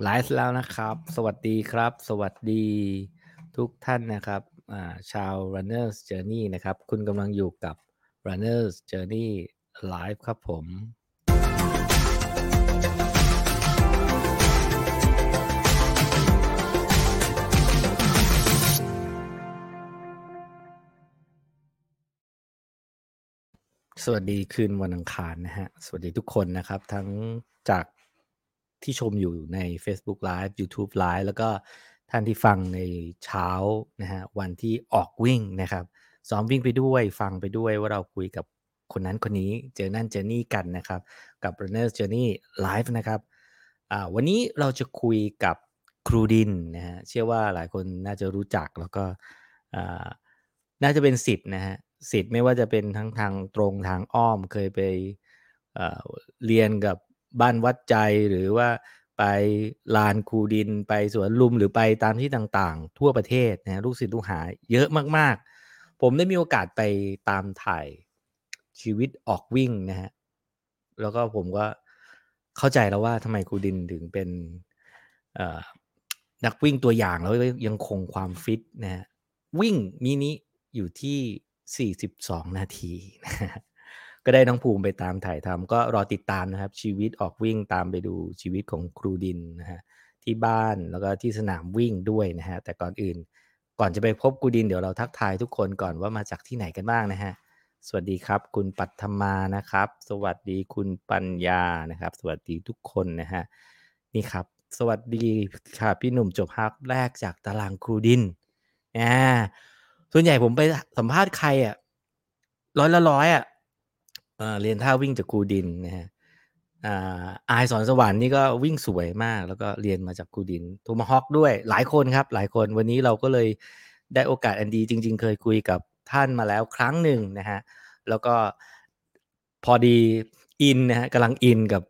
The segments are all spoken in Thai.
ไลฟ์แล้วนะครับ สวัสดีครับ สวัสดีทุกท่านนะครับชาว Runners Journey นะครับ คุณกำลังอยู่กับ Runners Journey Live ครับผม สวัสดีคืนวันอังคารนะฮะ สวัสดีทุกคนนะครับ ทั้งจาก ที่ชมอยู่ใน Facebook Live YouTube Live แล้วก็ท่านที่ฟังในเช้านะฮะวันที่ออกวิ่งนะครับซ้อมวิ่งไปด้วยฟังไปด้วยว่าเราคุยกับคนนั้นคนนี้เจอนั่นเจอนี่กันนะครับ กับ Runner's Journey Live นะครับวันนี้เราจะคุยกับครูดินนะฮะเชื่อว่าหลายคนน่าจะรู้จักแล้วก็น่าจะเป็นสิทธิ์นะฮะสิทธิ์ไม่ว่าจะเป็นทั้งทางตรงทางอ้อมเคยไปเรียนกับ บ้านวัดใจหรือว่าไปลานคูดินไปสวนลุมหรือไปตามที่ต่างๆ ทั่วประเทศนะลูกศิษย์ลูกหาเยอะมากๆ ผมได้มีโอกาสไปตามถ่ายชีวิตออกวิ่งนะฮะแล้วก็ผมก็เข้าใจแล้วว่าทำไมคูดินถึงเป็นนักวิ่งตัวอย่างแล้วยังคงความฟิตนะฮะวิ่งมินิอยู่ที่ 42 นาทีนะ ก็ได้น้องภูมิไปตามถ่ายทำก็รอติดตามนะครับ ชีวิตออกวิ่งตามไปดูชีวิตของครูดินนะฮะที่บ้านแล้วก็ที่สนามวิ่งด้วยนะฮะแต่ก่อนอื่น ก่อนจะไปพบครูดินเดี๋ยวเราทักทายทุกคนก่อนว่ามาจากที่ไหนกันบ้างนะฮะสวัสดีครับ คุณปัทมานะครับ สวัสดีคุณปัญญานะครับ สวัสดีทุกคนนะฮะนี่ครับ สวัสดีค่ะพี่หนุ่มจบฮักแรกจากตารางครูดินอ่าส่วนใหญ่ผมไปสัมภาษณ์ใครอะร้อยละร้อยอะ เรียนท่าวิ่งจากครูดินนะฮะอายสอนสวรรค์นี่ก็วิ่งสวยมาก แล้วก็เรียนมาจากครูดินโทมาฮอกด้วยหลายคนครับ หลายคนวันนี้เราก็เลยได้โอกาสอันดี จริง ๆ เคยคุยกับท่านมาแล้วครั้งหนึ่งนะฮะแล้วก็พอดี in นะฮะกำลัง in กับ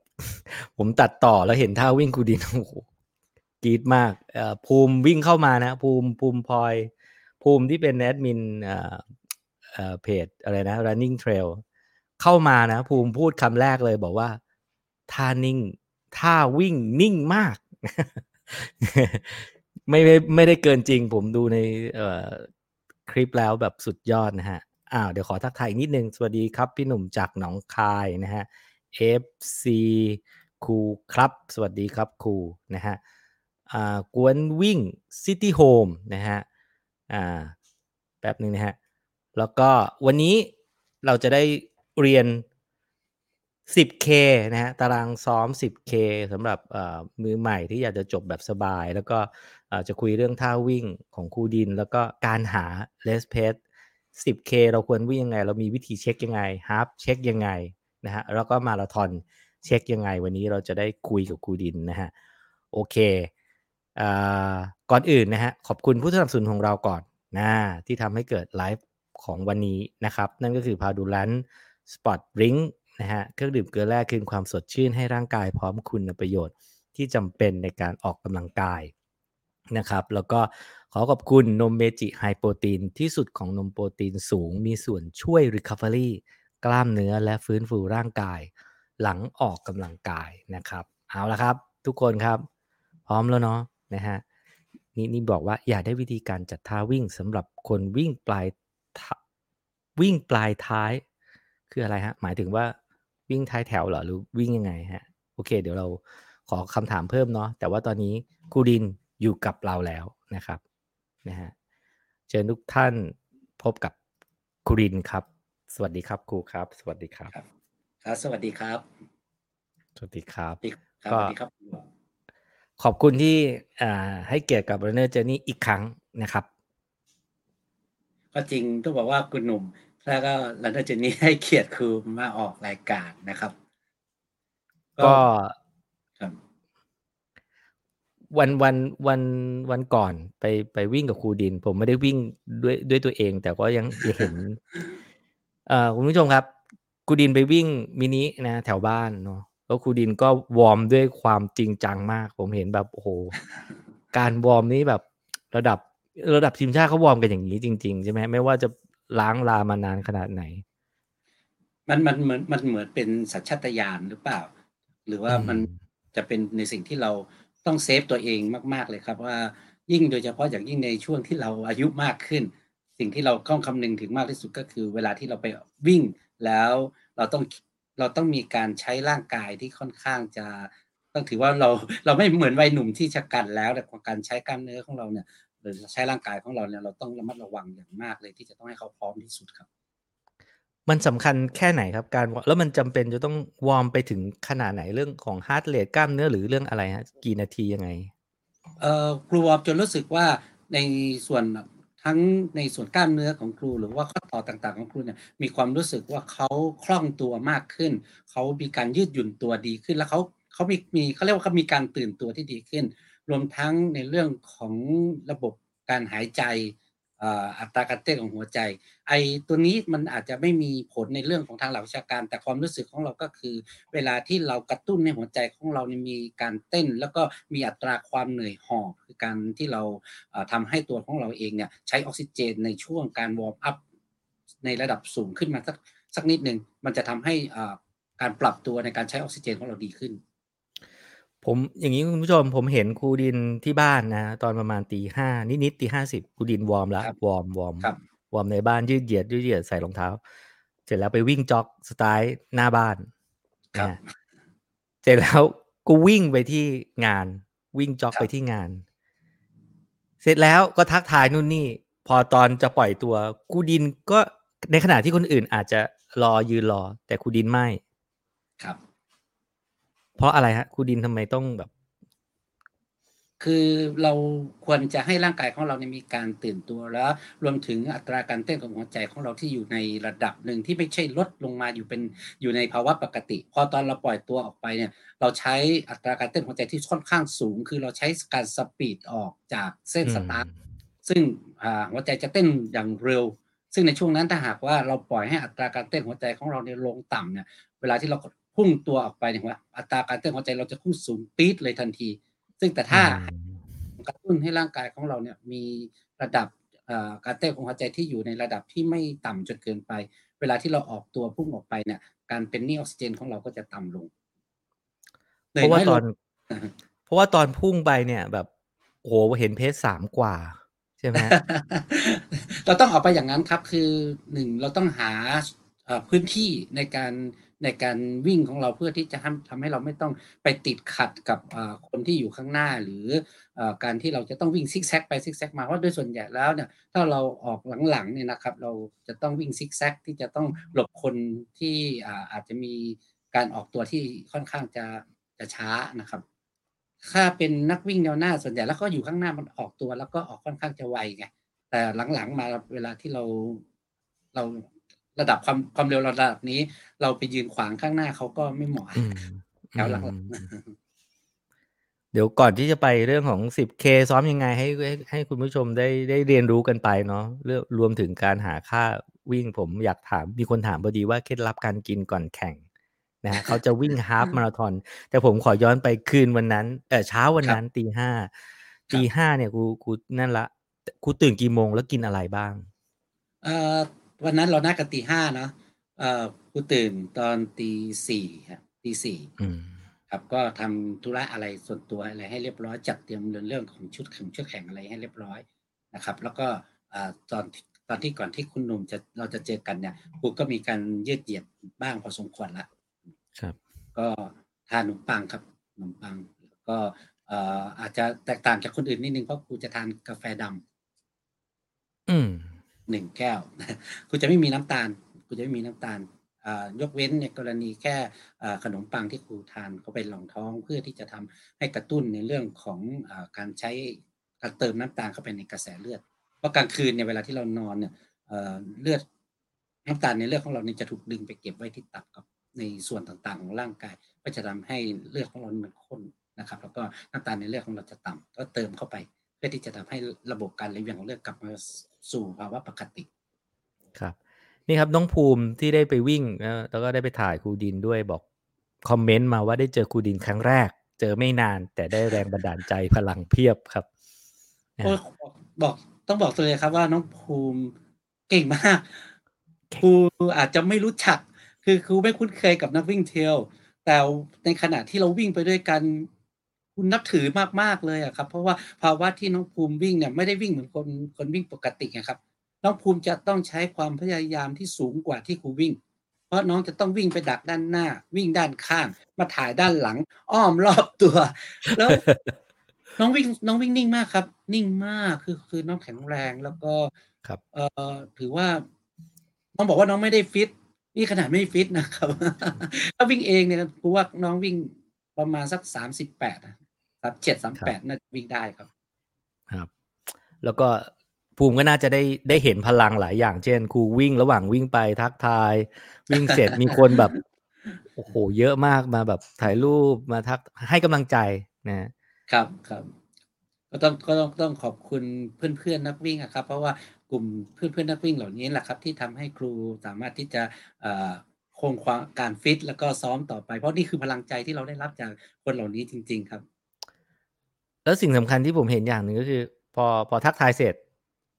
ผมตัดต่อแล้วเห็นท่าวิ่งครูดินโอ้โหกรีดมากภูมิวิ่งเข้ามานะ ภูมิภูมิพลอย ภูมิที่เป็นแอดมินเพจอะไรนะ running trail เข้ามานะ ภูมิพูดคำแรกเลยบอกว่าท่านิ่งท่าวิ่งนิ่งมาก ไม่ไม่ไม่ได้เกินจริง ผมดูในคลิปแล้วแบบสุดยอดนะฮะอ้าวเดี๋ยวขอทักทายนิดนึง สวัสดีครับ พี่หนุ่มจากหนองคายนะฮะ FC ครูครับ สวัสดีครับครูนะฮะอ่ากวนวิ่งซิตี้โฮมนะฮะอ่าแป๊บนึงนะฮะ แล้วก็วันนี้เราจะได้ เรียน 10K นะฮะตารางซ้อม 10K สำหรับมือใหม่ที่อยากจะจบแบบสบาย แล้วก็จะคุยเรื่องท่าวิ่งของครูดิน แล้วก็การหาเลสเพส 10K เราควรวิ่งยังไง เรามีวิธีเช็คยังไง half เช็คยังไงนะฮะแล้วก็มาราธอนเช็คยังไง วันนี้เราจะได้คุยกับครูดินนะฮะโอเคอก่อนอื่นนะฮะขอบคุณผู้สนับสนุนของเราก่อนนะที่ทำให้เกิดไลฟ์ของวันนี้นะครับ นั่นก็คือพาดูลัน sport drink นะฮะเครื่องดื่มเกลือแร่คืนความสดชื่นให้ร่างกายพร้อมคุณประโยชน์ที่จำเป็นในการออกกำลังกายนะครับแล้วก็ขอขอบคุณนมเมจิไฮโปรตีนที่สุดของนมโปรตีนสูง มีส่วนช่วย Recovery กล้ามเนื้อและฟื้นฟูร่างกาย หลังออกกำลังกายนะครับเอาละครับ ทุกคนครับ พร้อมแล้วเนาะนะฮะนี่นี่บอกว่าอยากได้วิธีการจัดท่าวิ่งสำหรับคนวิ่งปลายวิ่งปลายท้าย คืออะไรฮะ หมายถึงว่าวิ่งท้ายแถวเหรอหรือวิ่งยังไงฮะ โอเค เดี๋ยวเราขอคำถามเพิ่มเนาะแต่ว่าตอนนี้ครูดินอยู่กับเราแล้วนะครับนะฮะเชิญทุกท่านพบกับครูดินครับ สวัสดีครับครูครับ สวัสดีครับ ครับ สวัสดีครับ สวัสดีครับก็ขอบคุณที่ให้เกียรติกับ Runner Journey อีกครั้งนะครับ ก็จริงต้องบอกว่าคุณหนุ่ม แล้วก็หลังจากนี้ให้เกียรติครูมาออกรายการนะครับ ก็วันวันวันวันก่อนไปไปวิ่งกับครูดิน ผมไม่ได้วิ่งด้วยด้วยตัวเอง แต่ก็ยังเห็นเอ่อคุณผู้ชมครับครูดินไปวิ่งมินินะแถวบ้านเนาะแล้วครูดินก็วอร์มด้วยความจริงจังมาก ผมเห็นแบบโอ้โหการวอร์มนี้แบบระดับระดับทีมชาติเขาวอร์มกันอย่างนี้จริง ๆ ใช่ไหมไม่ว่าจะ ร้างรามานานขนาดไหน มันมันเหมือนมันเหมือนเป็นสัญชาตญาณหรือเปล่า หรือว่ามันจะเป็นในสิ่งที่เราต้อง save ตัวเองมาก ๆเลยครับ ว่ายิ่งโดยเฉพาะอย่างยิ่งในช่วงที่เราอายุมากขึ้น สิ่งที่เราต้องคำนึงถึงมากที่สุดก็คือ เวลาที่เราไปวิ่ง แล้วเราต้องเราต้องมีการใช้ร่างกายที่ค่อนข้างจะต้องถือว่าเราเราไม่เหมือนวัยหนุ่มที่ฉกรรจ์แล้วแต่การใช้กล้ามเนื้อของเราเนี่ย หรือใช้ร่างกายของเราเนี่ยเราต้องระมัดระวังอย่างมากเลยที่จะต้องให้เขาพร้อมที่สุดครับ มันสำคัญแค่ไหนครับการแล้วมันจำเป็นจะต้องวอร์มไปถึงขนาดไหนเรื่องของ heart rate กล้ามเนื้อหรือเรื่องอะไรฮะกี่นาทียังไงเอ่อครูวอร์มจนรู้สึกว่าในส่วนทั้งในส่วนกล้ามเนื้อของครู หรือว่าข้อต่อต่างๆของครูเนี่ยมีความรู้สึกว่าเขาคล่องตัวมากขึ้น เขามีการยืดหยุ่นตัวดีขึ้นแล้วเขาเขามีมีเขาเรียกว่าเขามีการตื่นตัวที่ดีขึ้น รวมทั้งในเรื่องของระบบการหายใจอัตราการเต้นของหัวใจ ไอตัวนี้มันอาจจะไม่มีผลในเรื่องของทางหลักวิชาการ แต่ความรู้สึกของเราก็คือ เวลาที่เรากระตุ้นในหัวใจของเรามีการเต้น แล้วก็มีอัตราความเหนื่อยหอบคือการที่เราทำให้ตัวของเราเองเนี่ยใช้ออกซิเจนในช่วงการวอร์มอัพในระดับสูงขึ้นมาสักสักนิดหนึ่งมันจะทำให้การปรับตัวในการใช้ออกซิเจนของเราดีขึ้น ผมอย่างนี้คุณผู้ชมผมเห็นครูดินที่บ้านนะตอนประมาณตีห้านิดๆตีห้าสิบครูดินวอร์มแล้ววอร์มวอร์มวอร์มในบ้านยืดเหยียดยืดเหยียดใส่รองเท้า เสร็จแล้วไปวิ่ง jog stride หน้าบ้านนะเสร็จแล้วกูวิ่งไปที่งาน วิ่ง jog ไปที่งาน เสร็จแล้วก็ทักทายนู่นนี่ พอตอนจะปล่อยตัวกูดินก็ในขณะที่คนอื่นอาจจะรอยืนรอ แต่ครูดินไม่ครับ เพราะอะไรฮะครูดินทำไมต้องแบบ คือเราควรจะให้ร่างกายของเราเนี่ยมีการตื่นตัวแล้ว รวมถึงอัตราการเต้นของหัวใจของเราที่อยู่ในระดับหนึ่งที่ไม่ใช่ลดลงมาอยู่เป็นอยู่ในภาวะปกติ พอตอนเราปล่อยตัวออกไปเนี่ย เราใช้อัตราการเต้นหัวใจที่ค่อนข้างสูง คือเราใช้การสปีดออกจากเส้นสตาร์ทซึ่งหัวใจจะเต้นอย่างเร็ว ซึ่งในช่วงนั้นถ้าหากว่าเราปล่อยให้อัตราการเต้นหัวใจของเราเนี่ยลงต่ำเนี่ยเวลาที่เรา พุ่งตัวออกไปเนี่ยว่าอัตราการเต้นหัวใจเราจะพุ่งสูงปี๊ดเลยทันที ซึ่งแต่ถ้ากระตุ้นให้ร่างกายของเราเนี่ยมีระดับการเต้นของหัวใจที่อยู่ในระดับที่ไม่ต่ำจนเกินไป เวลาที่เราออกตัวพุ่งออกไปเนี่ย การเป็นนี่ออกซิเจนของเราก็จะต่ำลงเพราะว่าตอน เพราะว่าตอนพุ่งไปเนี่ยแบบโหเห็นเพสสามกว่าใช่ไหมเราต้องออกไปอย่างนั้นครับ คือหนึ่งเราต้องหา พื้นที่ในการในการวิ่งของเราเพื่อที่จะทำทำให้เราไม่ต้องไปติดขัดกับคนที่อยู่ข้างหน้า หรือการที่เราจะต้องวิ่งซิกแซกไปซิกแซกมาเพราะโดยส่วนใหญ่แล้วเนี่ยถ้าเราออกหลังๆเนี่ยนะครับ เราจะต้องวิ่งซิกแซกที่จะต้องหลบคนที่อาจจะมีการออกตัวที่ค่อนข้างจะจะช้านะครับ ถ้าเป็นนักวิ่งแนวหน้าส่วนใหญ่แล้วก็อยู่ข้างหน้ามันออกตัว แล้วก็ออกค่อนข้างจะไวไงแต่หลังๆมาเวลาที่เราเรา ระดับความความเร็วระดับนี้ เราไปยืนขวางข้างหน้าเขาก็ไม่เหมาะแถวหลังเดี๋ยวก่อนที่จะไปเรื่องของ 10K ซ้อมยังไงให้ให้คุณผู้ชมได้ได้เรียนรู้กันไปเนาะเรื่องรวมถึงการหาค่าวิ่งผมอยากถามมีคนถามพอดีว่าเคล็ดลับการกินก่อนแข่งนะเขาจะวิ่งฮาฟมาราธอนแต่ผมขอย้อนไปคืนวันนั้นเออเช้าวันนั้นตีห้าตีห้าเนี่ยกูกูนั่นละกูตื่นกี่โมงแล้วกินอะไรบ้าง เอ่อ วันนั้นเรานัดกันตีห้าเนาะเอ่อกูตื่นตอนตีสี่ครับตีสี่ครับก็ทำธุระอะไรส่วนตัวอะไรให้เรียบร้อยจัดเตรียมเรื่องของชุดแข่งชุดแข่งอะไรให้เรียบร้อยนะครับ แล้วก็ตอนตอนที่ก่อนที่คุณหนุ่มจะเราจะเจอกันเนี่ยกูก็มีการยืดเหยียดบ้างพอสมควรละครับ ก็ทานขนมปังครับขนมปังก็อาจจะแตกต่างจากคนอื่นนิดนึงเพราะกูจะทานกาแฟดำอืม หนึ่งแก้วคุณจะไม่มีน้ำตาล คุณจะไม่มีน้ำตาลยกเว้นในกรณีแค่ขนมปังที่ครูทานเขาไปหลองท้องเพื่อที่จะทำให้กระตุ้นในเรื่องของอการใช้การเติมน้ำตาลเข้าไปในกระแสเลือด เพราะกลางคืนเนี่ยเวลาที่เรานอนเนี่ยเลือดน้ำตาลในเลือดของเราเนี่ยจะถูกดึงไปเก็บไว้ที่ตับกับในส่วนต่างๆของร่างกาย ก็จะทำให้เลือดของเรามันข้นนะครับ แล้วก็น้ำตาลในเลือดของเราจะต่ำก็เติมเข้าไป พื่อที่จะทำให้ระบบการไหลเวียนของเลือดกลับมาสู่ภาวะปกติ ครับ นี่ครับน้องภูมิที่ได้ไปวิ่งแล้วก็ได้ไปถ่ายครูดินด้วยบอกคอมเมนต์มาว่าได้เจอครูดินครั้งแรก เจอไม่นาน แต่ได้แรงบันดาลใจพลังเพียบครับบอกต้องบอกเลยครับว่าน้องภูมิเก่งมากครูอาจจะไม่รู้จัก คือครูไม่คุ้นเคยกับนักวิ่งเทลแต่ในขณะที่เราวิ่งไปด้วยกัน คุณนับถือมากๆเลยอะครับ เพราะว่าภาวะที่น้องภูมิวิ่งเนี่ยไม่ได้วิ่งเหมือนคนคนวิ่งปกติอะครับ น้องภูมิจะต้องใช้ความพยายามที่สูงกว่าที่ครูวิ่ง เพราะน้องจะต้องวิ่งไปดักด้านหน้า วิ่งด้านข้าง มาถ่ายด้านหลัง อ้อมรอบตัว แล้วน้องวิ่งน้องวิ่งนิ่งมากครับ นิ่งมากคือคือน้องแข็งแรงแล้วก็ครับ เอ่อถือว่าต้องบอกว่าน้องไม่ได้ฟิตนี่ขนาดไม่ฟิตนะครับถ้าวิ่งเองเนี่ยครูว่าน้องวิ่งประมาณสัก 38อะ37ครับ38น่าจะวิ่งได้ครับ ครับ แล้วก็ภูมิก็น่าจะได้ได้เห็นพลังหลายอย่าง เช่นครูวิ่งระหว่างวิ่งไปทักทาย วิ่งเสร็จมีคนแบบโอ้โฮเยอะมากมาแบบถ่ายรูปมาทักให้กำลังใจนะครับครับครับก็ต้องก็ต้องต้องขอบคุณเพื่อนๆนักวิ่งอะครับ เพราะว่ากลุ่มเพื่อนๆนักวิ่งเหล่านี้แหละครับ ที่ทำให้ครูสามารถที่จะเอ่อคงความการฟิตแล้วก็ซ้อมต่อไป เพราะนี่คือพลังใจที่เราได้รับจากคนเหล่านี้จริง ๆ ครับ แล้วสิ่งสำคัญที่ผมเห็นอย่างหนึ่งก็คือ พอพอทักทายเสร็จ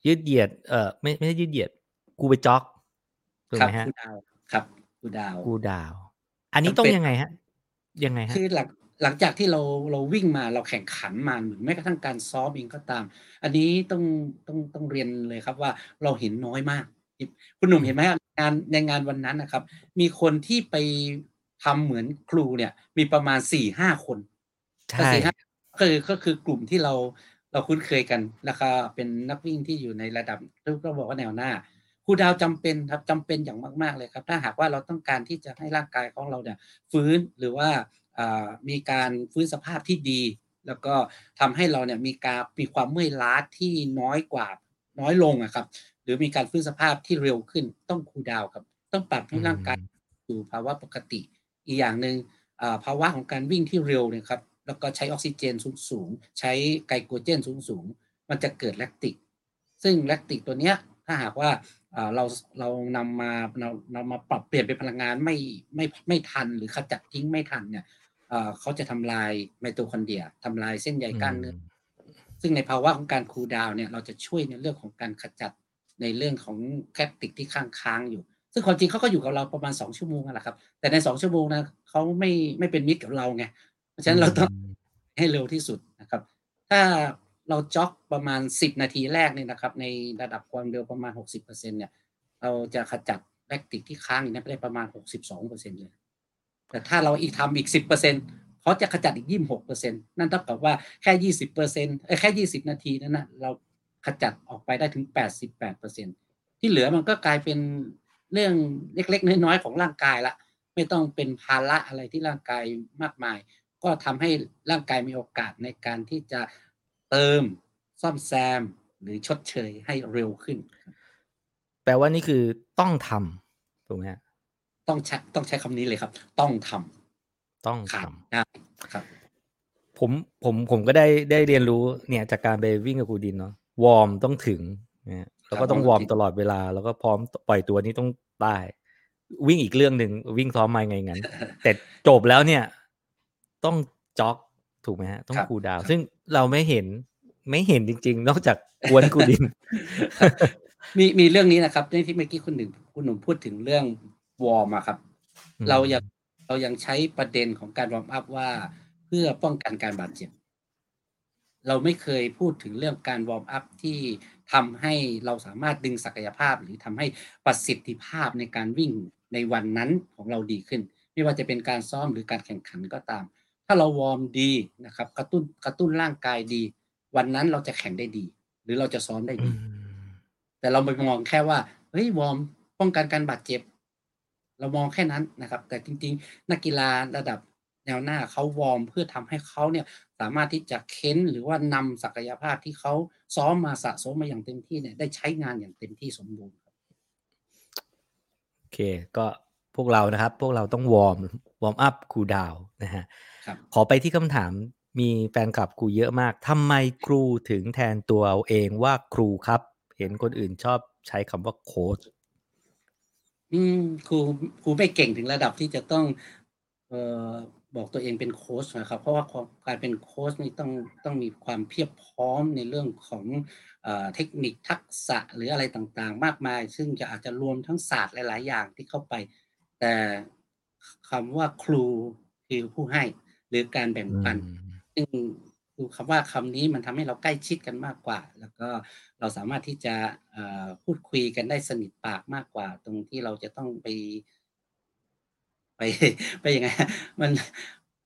ยืดเหยียด เอ่อไม่ไม่ใช่ยืดเหยียดครูไปจ็อกถูกครัไหบมครัคูบ?ลดาวน์ครับคูลดาวน์คูลดาวน์อันนี้จำต้อเป็งนยังไงครับยังไงครัคืบ?อหลังหลังจากที่เราเราวิ่งมาเราแข่งขันมาหรือแม้กระทั่งการซ้อมเองก็ตาม อันนี้ต้องต้องต้องเรียนเลยครับว่าเราเห็นน้อยมากอิคุณหนุ่มอืเห็นมไหมครับงานในงานวันนั้นน่ะครับ มีคนที่ไปทำเหมือนครูเนี่ย มีประมาณ4-5คนใชก็่4-5 ก็คือก็คือกลุ่มที่เราเราคุ้นเคยกันแล้วก็เป็นนักวิ่งที่อยู่ในระดับต้องต้องบอกว่าแนวหน้าคูลดาวน์จำเป็นครับจำเป็นอย่างมากๆเลยครับ ถ้าหากว่าเราต้องการที่จะให้ร่างกายของเราเนี่ยฟื้นหรือว่าอ่ามีการฟื้นสภาพที่ดี แล้วก็ทำให้เราเนี่ยมีการมีความเมื่อยล้าที่น้อยกว่าน้อยลงอะครับ หรือมีการฟื้นสภาพที่เร็วขึ้นต้องคูลดาวน์ครับ ต้องปรับอืให้ร่างกายมสู่ภาวะปกติ อีกอย่างหนึ่งอ่าภาวะของการวิ่งที่เร็วเนี่ยครับ แล้วก็ใช้ออกซิเจนสูงๆ ใช้ไกลโคเจนสูงๆ มันจะเกิด Lactic ซึ่ง Lactic ตัวเนี้ยถ้าหากว่าอ่าเราสเรานำมาเรานำมาปรับเปลี่ยนเป็นพลังงานไม่ไม่ไม่ทันหรือขจัดทิ้งไม่ทันเนี่ยอ่าเขาจะทำลายไมโทคอนเดรียทำลายเส้นใยอืกล้ามเนื้อมซึ่งในภาวะของการคูลดาวน์เนี่ยเราจะช่วยในเรื่องของการขจัดในเรื่องของ Lactic ที่ค้างๆอยู่ ซึ่งความจริงเขาก็อยู่กับเราประมาณ 2 ชั่วโมงนั่นแหละครับ แต่ใน 2 ชั่วโมงนั้นเขาไม่ไม่เป็นมิตรกับเราไง เพราะฉะอืนั้นเราต้องมให้เร็วที่สุดนะครับ ถ้าเราจ็อกประมาณ 10 นาทีแรกเนี่ยนะครับ ในระดับความเร็วประมาณ 60%เนี่ย เราจะขจัด Lactic ที่ค้างอยู่เนี่ยไปได้ประมาณ 62%เลย แต่ถ้าเราอีกทำอีก 10%เขาจะขจัดอีก 26%นั่นเท่ากับว่าแค่ 20%เอ๊ยแค่ 20 นาทีนั้นน่ะเราขจัดออกไปได้ถึง 88%ที่เหลือมันก็กลายเป็นเรื่องเล็กๆ น้อยๆ ของร่างกายแล้วไม่ต้องเป็นภาระอะไรที่ร่างกายมากมาย ก็ทำให้ร่างกายมีโอกาสในการที่จะเติมซ่อมแซมหรือชดเชยให้เร็วขึ้นครับแปลว่านี่คือต้องทำถูกไหมครับ?ต้องใช้ต้องใช้คำนี้เลยครับ ต้องทต้องำทขาดำไม่ได้ครับ ผมผมผมก็ได้ได้เรียนรู้เนี่ยจากการไปวิ่งกับครูดินเนาะวอร์มต้องถึงนะครับแล้ควรับก็ต้องววออร์ร์มมถึงตลอดเวลา แล้วก็พร้อมตปล่อยตัวนี่ต้องได้ วิ่งอีกเรื่องหนึ่งวิ่งซ้อมมาไงงั้น แต่จบแล้วเนี่ย ต้อง jog ถูกไหมครับ?ต้องครับ cool down ครับซึ่งเราไม่เห็นไม่เห็นจริง ๆ นอกจากก๊วนครูดินครับมีมีเรื่องนี้นะครับที่ที่เมื่อกี้คุณหนึ่งคุณหนุ่มพูดถึงเรื่องวอร์มอะครับอืมเรายังเรายังใช้ประเด็นของการ warm up ว่าเพื่อป้องกันการบาดเจ็บ เราไม่เคยพูดถึงเรื่องการ warm up ที่ทำให้เราสามารถดึงศักยภาพ หรือทำให้ประสิทธิภาพในการวิ่งในวันนั้นของเราดีขึ้น ไม่ว่าจะเป็นการซ้อมหรือการแข่งขันก็ตาม ถ้าเราวอร์มดีนะครับ กระตุ้นกระตุ้นร่างกายดี วันนั้นเราจะแข่งได้ดี หรือเราจะซ้อมได้ดีอืมแต่เราไปมองแค่ว่าเฮ้ยวอร์มป้องกันการบาดเจ็บ เรามองแค่นั้นนะครับ แต่จริง ๆ นักกีฬาระดับแนวหน้าเขาวอร์มเพื่อทำให้เขาเนี่ยสามารถที่จะเค้นหรือว่านำศักยภาพที่เขาซ้อมมาสะสมมาอย่างเต็มที่เนี่ยได้ใช้งานอย่างเต็มที่สมบูรณ์ครับโอเค ก็พวกเรานะครับ พวกเราต้องวอร์ม warm up cool down นะครับครับขอไปที่คำถามมีแฟนคลับครูเยอะมากทำไมครูถึงแทนตัวเองว่าครูครับ?เห็นคนอื่นชอบใช้คำว่าโคชอืมครูครูไม่เก่งถึงระดับที่จะต้องเอ่อบอกตัวเองเป็นโคชนะครับ เพราะว่าความการเป็นโคชนี่ต้องต้องมีความเพียบพร้อมในเรื่องของเอ่อเทคนิคทักษะหรืออะไรต่างๆ มากมาย ซึ่งจะอาจจะรวมทั้งศาสตร์หลาย ๆ อย่างที่เข้าไป แต่ คคำว่าครูคือผู้ให้ หรือการแบ่งอืปันมซึ่งคือคำว่าคำนี้มันทำให้เราใกล้ชิดกันมากกว่า แล้วก็เราสามารถที่จะเอ่อพูดคุยกันได้สนิทปากมากกว่า ตรงที่เราจะต้องไป ไปไปยังไงมัน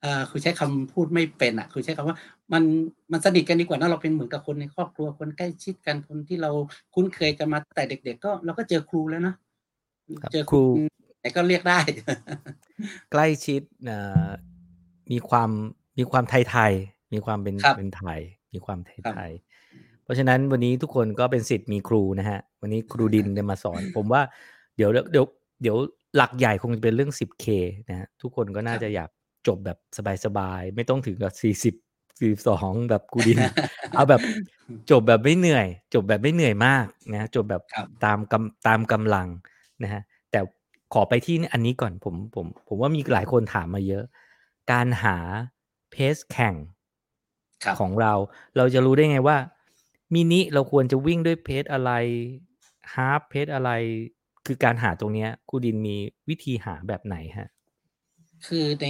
เอ่อคือใช้คำพูดไม่เป็นอะคือใช้คำว่ามันมันสนิทกันดีกว่าเนาะเราเป็นเหมือนกับคนในครอบครัวคนใกล้ชิดกันคนที่เราคุ้นเคยกันมาตั้งแต่เด็ก ๆ ก็เราก็เจอครูแล้วเนาะอือครับเจอครูอืมไหน ก็เรียกได้ ใกล้ชิดเอ่อมีความมีความไทยๆมีความเป็นครับเป็นไทย มีความครับไทยๆเพราะฉะนั้นวันนี้ทุกคนก็เป็นศิษย์มีครูนะครับวันนี้ครูดินจะมาสอน ผมว่าเดี๋ยวเดี๋ยวเดี๋ยวหลักใหญ่คงจะเป็นเรื่อง 10K นะครับทุกคนก็น่าครับจะอยากจบแบบสบายๆ ไม่ต้องถึงกับ 40 42 แบบครูดิน เอาแบบจบแบบไม่เหนื่อย จบแบบไม่เหนื่อยมากนะครับจบแบบครับตามกำตามกำลังนะครับแต่ ขอไปที่อันนี้ก่อนผมผมผมว่ามีหลายคนถามมาเยอะ การหา pace แข่งครับของเรา เราจะรู้ได้ไงว่ามินิเราควรจะวิ่งด้วย pace อะไรฮาล์ฟ pace อะไร คือการหาตรงเนี้ยครูดินมีวิธีหาแบบไหนครับ?คือใน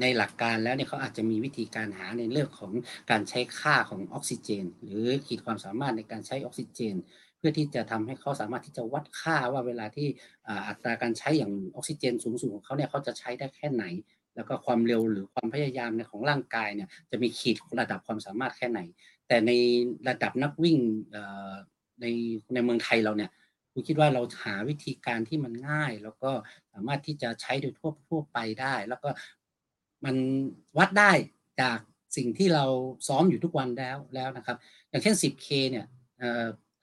ในหลักการแล้วเนี่ยเขาอาจจะมีวิธีการหาในเรื่องของการใช้ค่าของออกซิเจน หรือขีดความสามารถในการใช้ออกซิเจนเพื่อที่จะทำให้เขาสามารถที่จะวัดค่าว่าเวลาที่อัตราการใช้อย่างออกซิเจนสูงๆของเขาเนี่ยเขาจะใช้ได้แค่ไหน แล้วก็ความเร็วหรือความพยายามเนี่ยของร่างกายเนี่ยจะมีขีดระดับความสามารถแค่ไหน แต่ในระดับนักวิ่งในในเมืองไทยเราเนี่ยผมคิดว่าเราหาวิธีการที่มันง่าย แล้วก็สามารถที่จะใช้โดยทั่วทั่วไปได้ แล้วก็มันวัดได้จากสิ่งที่เราซ้อมอยู่ทุกวันแล้วแล้วนะครับ อย่างเช่น 10K เนี่ย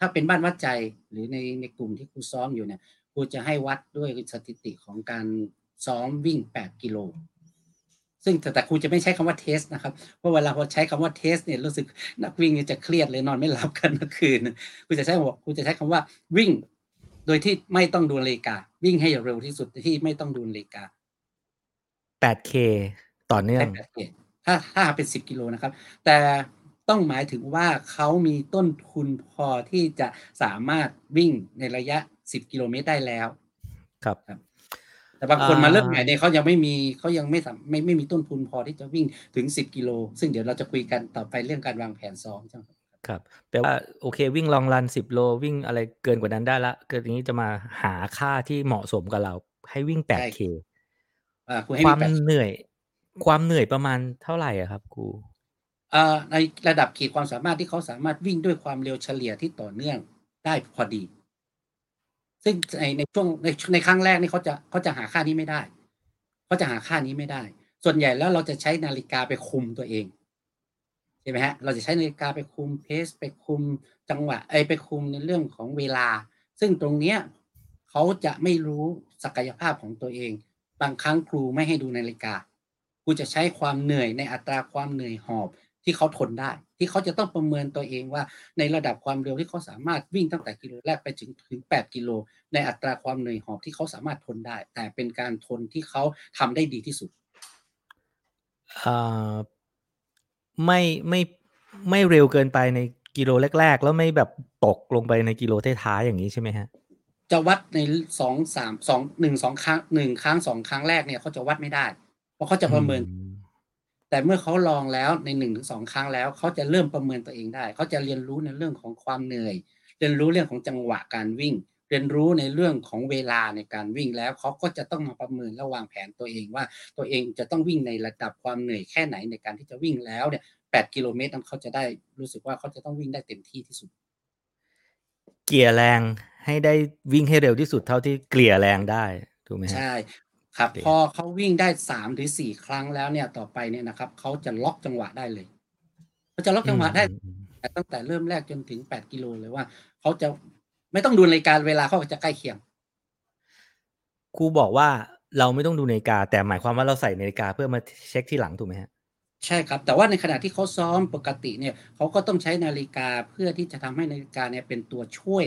ถ้าเป็นบ้านวัดใจหรือในในกลุ่มที่ครูซ้อมอยู่เนี่ยครูจะให้วัดด้วยสถิติของการซ้อมวิ่ง 8 กิโล ซึ่งแต่แต่ครูจะไม่ใช้คำว่าเทสต์นะครับเพราะเวลาพอใช้คำว่าเทสต์เนี่ยรู้สึกนักวิ่งเนี่ยจะเครียดเลยนอนไม่หลับกันทั้งคืนครูจะใช้คำว่าครูจะใช้คำว่าวิ่ง โดยที่ไม่ต้องดูนาฬิกา วิ่งให้เร็วที่สุดที่ไม่ต้องดูนาฬิกา 8K ต่อเนื่อใช่ง 8K ถ้าถ้าหากเป็น 10 กิโลนะครับ แต่ ต้องหมายถึงว่าเขามีต้นทุนพอที่จะสามารถวิ่งในระยะ 10 กิโลเมตรได้แล้ว ครับครับ แต่บางคนมาเริ่มใหม่เนี่ยเขายังไม่มีเขายังไม่สามไม่ไม่มีต้นทุนพอที่จะวิ่งถึง 10 กิโล ซึ่งเดี๋ยวเราจะคุยกันต่อไปเรื่องการวางแผนซ้อมใช่ไหมครับ?ครับแปลว่าโอเควิ่ง Long Run 10 โลวิ่งอะไรเกินกว่านั้นได้แล้วเกินอย่างงี้จะมาหาค่าที่เหมาะสมกับเรา ให้วิ่งใช่ 8K อ่าครูให้ควาวิ่มง8เหนื่อย ความเหนื่อยประมาณเท่าไรอะครับครู? ในระดับขีดความสามารถที่เขาสามารถวิ่งด้วยความเร็วเฉลี่ยที่ต่อเนื่องได้พอดี ซึ่งในในช่วงในในครั้งแรกนี่เขาจะเขาจะหาค่านี้ไม่ได้เขาจะหาค่านี้ไม่ได้ ส่วนใหญ่แล้วเราจะใช้นาฬิกาไปคุมตัวเองใช่ไหมครับเราจะใช้นาฬิกาไปคุม pace ไปคุมจังหวะเอ๊ยไปคุมในเรื่องของเวลา ซึ่งตรงเนี้ยเขาจะไม่รู้ศักยภาพของตัวเอง บางครั้งครูไม่ให้ดูนาฬิกาครูจะใช้ความเหนื่อยในอัตราความเหนื่อยหอบ ที่เขาทนได้ ที่เขาจะต้องประเมินตัวเองว่าในระดับความเร็วที่เขาสามารถวิ่งตั้งแต่กิโลแรกไปถึงถึง 8 กิโล ในอัตราความเหนื่อยหอบที่เขาสามารถทนได้ แต่เป็นการทนที่เขาทำได้ดีที่สุดอ่าไม่ไม่ไม่เร็วเกินไปในกิโลแรก ๆ แล้วไม่แบบตกลงไปในกิโลท้ายๆอย่างงี้ใช่ไหมครับ?จะวัดใน2 3 2 1 2ครั้ง1ครั้ง2ครั้งแรกเนี่ยเขาจะวัดไม่ได้ เพราะเขาจะอืประเมินม แต่เมื่อเขาลองแล้วใน1-2ครั้งแล้ว เขาจะเริ่มประเมินตัวเองได้ เขาจะเรียนรู้ในเรื่องของความเหนื่อย เรียนรู้เรื่องของจังหวะการวิ่ง เรียนรู้ในเรื่องของเวลาในการวิ่งแล้วเขาก็จะต้องมาประเมินและวางแผนตัวเองว่าตัวเองจะต้องวิ่งในระดับความเหนื่อยแค่ไหนในการที่จะวิ่งแล้วเนี่ย8กิโลเมตรนั้นเขาจะได้รู้สึกว่าเขาจะต้องวิ่งได้เต็มที่ที่สุด เกลี่ยแรงให้ได้วิ่งให้เร็วที่สุดเท่าที่เกลี่ยแรงได้ถูกไหมครัใชบ?่ ครับโอเคพอเขาวิ่งได้3หรือ4ครั้งแล้วเนี่ยต่อไปเนี่ยนะครับเขาจะล็อกจังหวะได้เลยเขาจะล็อกอืจังหวะได้มๆๆแต่ตั้งแต่เริ่มแรกจนถึง8กิโลเลยว่าเขาจะไม่ต้องดูนาฬิกาเวลาเขาก็จะใกล้เคียงครูบอกว่าเราไม่ต้องดูนาฬิกา แต่หมายความว่าเราใส่นาฬิกาเพื่อมาทเช็กทีหลังถูกไหมครับ?ใช่ครับ แต่ว่าในขณะที่เขาซ้อมปกติเนี่ยเขาก็ต้องใช้นาฬิกาเพื่อที่จะทำให้นาฬิกาเนี่ยเป็นตัวช่วย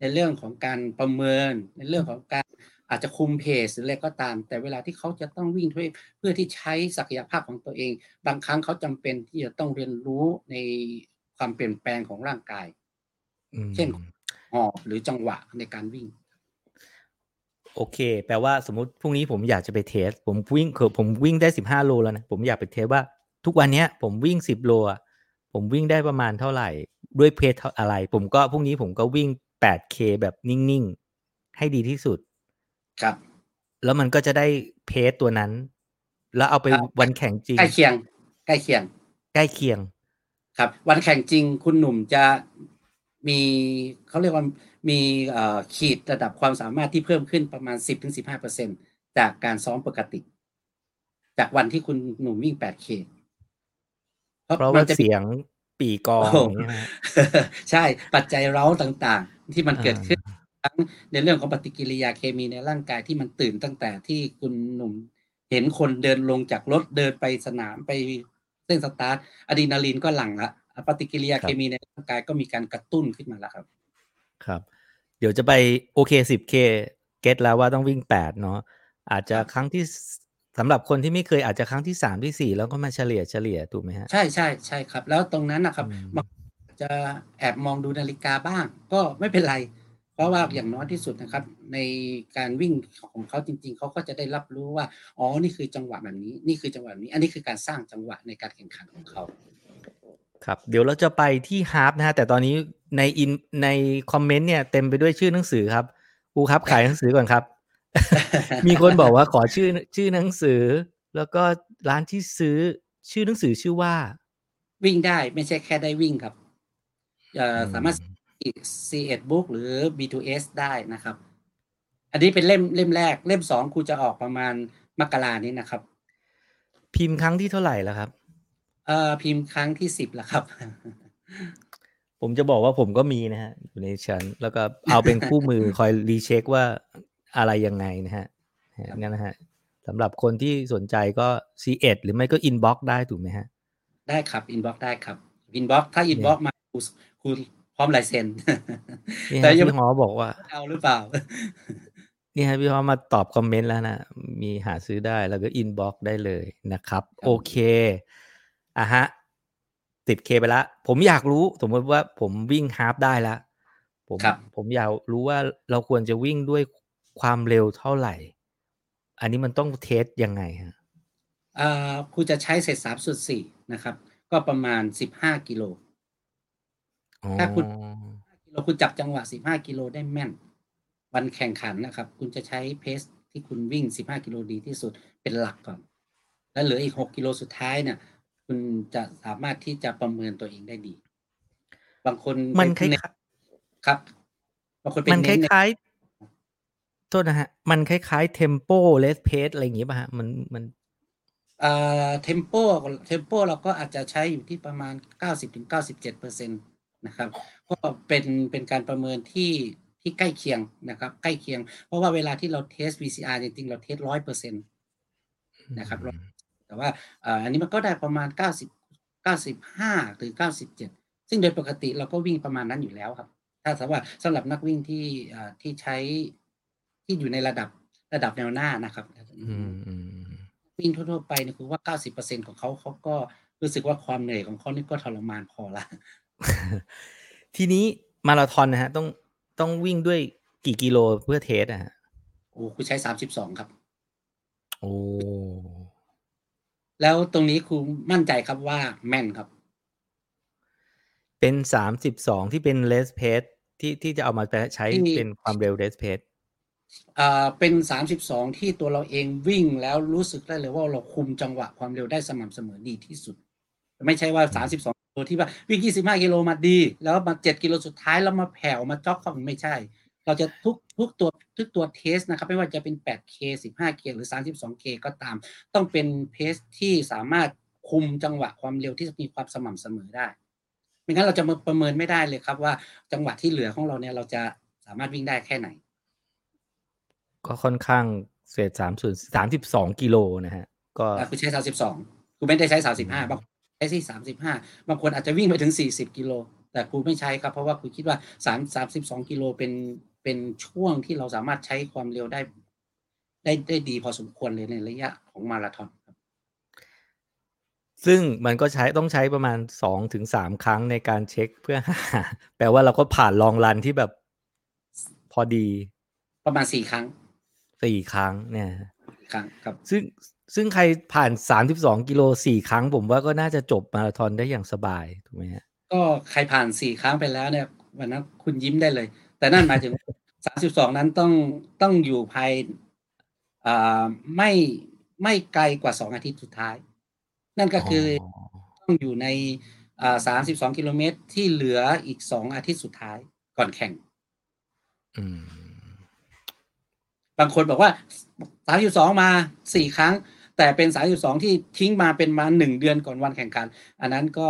ในเรื่องของการประเมิน ในเรื่องของการ อาจจะคุม pace หรืออะไรก็ตาม แต่เวลาที่เขาจะต้องวิ่งเพื่อเพื่อที่ใช้ศักยภาพของตัวเอง บางครั้งเขาจำเป็นที่จะต้องเรียนรู้ในความเปลี่ยนแปลงของร่างกายอืมเช่นหอบหรือจังหวะในการวิ่ง โอเค แปลว่าสมมุติพรุ่งนี้ผมอยากจะไป test ผมวิ่งคือผมวิ่งได้15โลแล้วนะผมอยากไป test ว่า ทุกวันเนี้ย ผมวิ่งสิบโลอะผมวิ่งได้ประมาณเท่าไหร่ ด้วยเพจอะไร ผมก็พรุ่งนี้ผมก็วิ่งแปดเคแบบนิ่งๆ ให้ดีที่สุด ครับ แล้วมันก็จะได้เพจตัวนั้น แล้วเอาไปอ่าวันแข่งจริง ใกล้เคียง ใกล้เคียง ใกล้เคียง ครับ วันแข่งจริงคุณหนุ่มจะมีเขาเรียกว่ามีเอ่อขีดระดับความสามารถที่เพิ่มขึ้นประมาณ 10-15%จากการซ้อมปกติ จากวันที่คุณหนุ่มวิ่ง 8K เพราะว่าเสียงปีกองโอ้อย่างเงี้ยนะฮะใช่ ปัจจัยเร้าต่างๆ ที่มันเกิดอ่าขึ้น ทั้งในเรื่องของปฏิกิริยาเคมีในร่างกายที่มันตื่นตั้งแต่ที่คุณหนุ่มเห็นคนเดินลงจากรถเดินไปสนามไปเส้นสตาร์ทอะดรีนาลีนก็หลั่งละปฏิกิริยาเคมีในร่างกายก็มีการกระตุ้นขึ้นมาแล้วครับ ครับ เดี๋ยวจะไปโอเคสิบเคget แล้วว่าต้องวิ่งแปดเนาะอาจจะครับครั้งที่สำหรับคนที่ไม่เคยอาจจะครั้งที่สามที่สี่แล้วก็มาเฉลี่ยเฉลี่ยถูกไหมฮะใช่ใช่ใช่ครับ แล้วตรงนั้นนะครับอืมบางจะแอบมองดูนาฬิกาบ้าง ก็ไม่เป็นไร เพราะว่าอย่างน้อยที่สุดนะครับ ในการวิ่งของเขาจริง ๆ เขาก็จะได้รับรู้ว่าอ๋อนี่คือจังหวะแบบนี้ นี่คือจังหวะแบบนี้ อันนี้คือการสร้างจังหวะในการแข่งขันของเขาครับเดี๋ยวเราจะไปที่ half นะฮะแต่ตอนนี้ในอินในคอมเมนต์เนี่ยเต็มไปด้วยชื่อหนังสือครับครูครับขายหนังสือก่อนครับ มีคนบอกว่าขอชื่อชื่อหนังสือ แล้วก็ร้านที่ซื้อชื่อหนังสือชื่อว่า วิ่งได้ไม่ใช่แค่ได้วิ่งครับเอ่อสามารถ C1 Book หรือ B2S ได้นะครับ อันนี้เป็นเล่มเล่มแรก เล่มสองครูจะออกประมาณมกรานี้นะครับ พิมพ์ครั้งที่เท่าไหร่แล้วครับ เอ่อพิมพ์ครั้งที่สิบแล้วครับ ผมจะบอกว่าผมก็มีนะฮะอยู่ในชั้น แล้วก็เอาเป็นคู่มือคอย recheck ว่าอะไรยังไงนะฮะงั้นนะฮะสำหรับคนที่สนใจก็ C1 หรือไม่ก็ inbox ได้ถูกไหมฮะ ได้ครับ inbox ได้ครับ inbox ถ้า inbox มาครูครู พร้อมลายเซ็นนี่แต่ฮะยังพี่ฮอบอกว่า เอาหรือเปล่า นี่ฮะพี่ฮอมาตอบ comment แล้วนะ มีหาซื้อได้แล้วก็ inbox ได้เลยนะครับ โอเคอะฮะ 10k ไปละ ผมอยากรู้สมมติว่าผมวิ่งฮาฟได้แล้วผมครับผมอยากรู้ว่าเราควรจะวิ่งด้วยความเร็วเท่าไหร่ อันนี้มันต้องเทสยังไงฮะเอ่อครูจะใช้เศษสามส่วนสี่นะครับ ก็ประมาณสิบห้ากิโลอ๋อ ถ้าคุณกิโลคุณจับจังหวะ15กิโลได้แม่น วันแข่งขันนะครับ คุณจะใช้ pace ที่คุณวิ่ง15กิโลดีที่สุดเป็นหลักก่อน แล้วเหลืออีก6กิโลสุดท้ายเนี่ย คุณจะสามารถที่จะประเมินตัวเองได้ดี บางคนมันคเป็ล้ายครับบางคนๆเป็นมันคเน้นในล้ายๆโทษนะฮะ มันคล้ายๆ tempo race pace อะไรอย่างงี้ป่ะฮะมันมันเอ่อ tempo tempo เราก็อาจจะใช้อยู่ที่ประมาณ90-97เปอร์เซ็นต์ นะครับก็เป็นเป็นการประเมินที่ที่ใกล้เคียงนะครับ ใกล้เคียง เพราะว่าเวลาที่เราเทส VCR จริงๆ เราเทสร้อยเปอร์เซ็นต์นะครับแต่ว่าเอ่ออันนี้มันก็ได้ประมาณ 90 95 หรือ 97 ซึ่งโดยปกติเราก็วิ่งประมาณนั้นอยู่แล้วครับ ถ้าสมมติว่าสำหรับนักวิ่งที่เอ่อที่ใช้ที่อยู่ในระดับระดับแนวหน้านะครับอืมอืมอืมวิ่งทั่วๆไปเนี่ยคือว่า 90%ของเขาเขาก็รู้สึกว่าความเหนื่อยของเขานี่ก็ทรมานพอละ ทีนี้มาราธอนนะฮะ ต้องต้องวิ่งด้วยกี่กิโลเพื่อ test อะฮะโอ้คุณใช้32ครับ โอ้แล้วตรงนี้ครูมั่นใจครับว่าแม่นครับ เป็นสามสิบสองที่เป็น race pace ที่ที่จะเอามาใช้ที่เป็นความเร็ว race paceอ่าเป็น32ที่ตัวเราเองวิ่งแล้วรู้สึกได้เลยว่าเราคุมจังหวะความเร็วได้สม่ำเสมอดีที่สุด ไม่ใช่ว่า32กิโล ที่ว่าวิ่ง25กิโลมาดี แล้วมา7กิโลสุดท้ายแล้วมาแผ่วมาจ็อกเข้าไม่ใช่ เราจะทุกทุกตัวทุกตัวเทสนะครับ ไม่ว่าจะเป็น 8K 15K หรือ 32K ก็ตาม ต้องเป็นเพสที่สามารถคุมจังหวะความเร็วที่มีความสม่ำเสมอได้ไม่งั้นเราจะมาประเมินไม่ได้เลยครับว่าจังหวะที่เหลือของเราเนี่ยเราจะสามารถวิ่งได้แค่ไหน ก็ค่อนข้างเศษสามส่วนสามสิบสองกิโลนะฮะ ก็อ่าคุณใช้32คุณไม่ได้ใช้35บางคน ใช้ที่35บางคนอาจจะวิ่งไปถึง40กิโลแต่ครูไม่ใช้ครับเพราะว่าครูคิดว่า3 32กิโลเป็นเป็นช่วงที่เราสามารถใช้ความเร็วได้ ได้ได้ดีพอสมควรเลยในระยะของมาราธอนครับ ซึ่งมันก็ใช้ต้องใช้ประมาณสองถึงสามครั้งในการเช็คเพื่อหาแปลว่าเราก็ผ่านลองรันที่แบบพอดี ประมาณ4ครั้งสี่ครั้งเนี่ยครั้งครับ ซึ่ง ซึ่งใครผ่าน 32 กิโลสี่ครั้ง ผมว่าก็น่าจะจบมาราธอนได้อย่างสบายถูกไหมฮะก็ใครผ่านสี่ครั้งไปแล้วเนี่ยวันนั้นคุณยิ้มได้เลย แต่นั่นหมายถึง 32 นั้นต้องต้องอยู่ภายอ่าไม่ไม่ไกลกว่า2อาทิตย์สุดท้าย นั่นก็คืออต้องอยู่ในอ่า32กิโลเมตรที่เหลืออีก2อาทิตย์สุดท้ายก่อนแข่งอืมบางคนบอกว่า32มา4ครั้ง แต่เป็น32ที่ทิ้งมาเป็นมา1เดือนก่อนวันแข่งขัน อันนั้นก็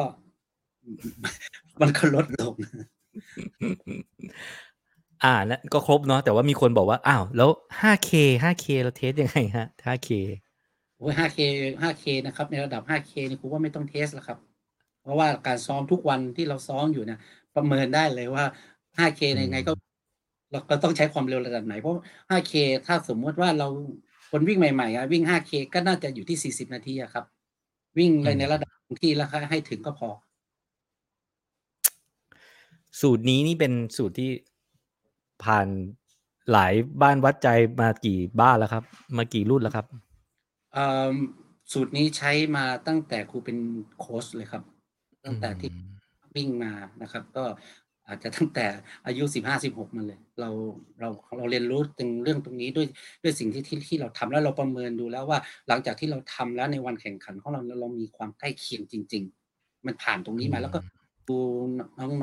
มันก็ลดลง อ่านะก็ครบเนาะแต่ว่ามีคนบอกว่า อ้าว แล้ว 5K 5K เราเทสยังไงฮะ 5K โอ้ย 5K 5K นะครับ ในระดับ 5K นี่ผมว่าไม่ต้องเทสแล้วครับ เพราะว่าการซ้อมทุกวันที่เราซ้อมอยู่เนี่ยประเมินได้เลยว่า 5K อืมยังไงก็เราก็ต้องใช้ความเร็วระดับไหน เพราะ 5K ถ้าสมมติว่าเรา คนวิ่งใหม่ๆอะวิ่ง 5K ก็น่าจะอยู่ที่ 40 นาทีอะครับ วิ่งในในระดับที่แล้วให้ถึงก็พอ สูตรนี้นี่เป็นสูตรที่ผ่านหลายบ้านวัดใจมากี่บ้านแล้วครับ มากี่รุ่นแล้วครับเอ่อสูตรนี้ใช้มาตั้งแต่ครูเป็นโค้ชเลยครับ ตั้งแต่ที่อืมวิ่งมานะครับ ก็ อาจจะตั้งแต่อายุสิบห้าสิบหกมาเลย เราเราเราเรียนรู้ถึงเรื่องตรงนี้ด้วยด้วยสิ่งที่ที่ที่เราทำแล้วเราประเมินดูแล้วว่า หลังจากที่เราทำแล้วในวันแข่งขันของเราเรามีความใกล้เคียงจริง ๆ มันผ่านตรงนี้มาแล้วก็ดู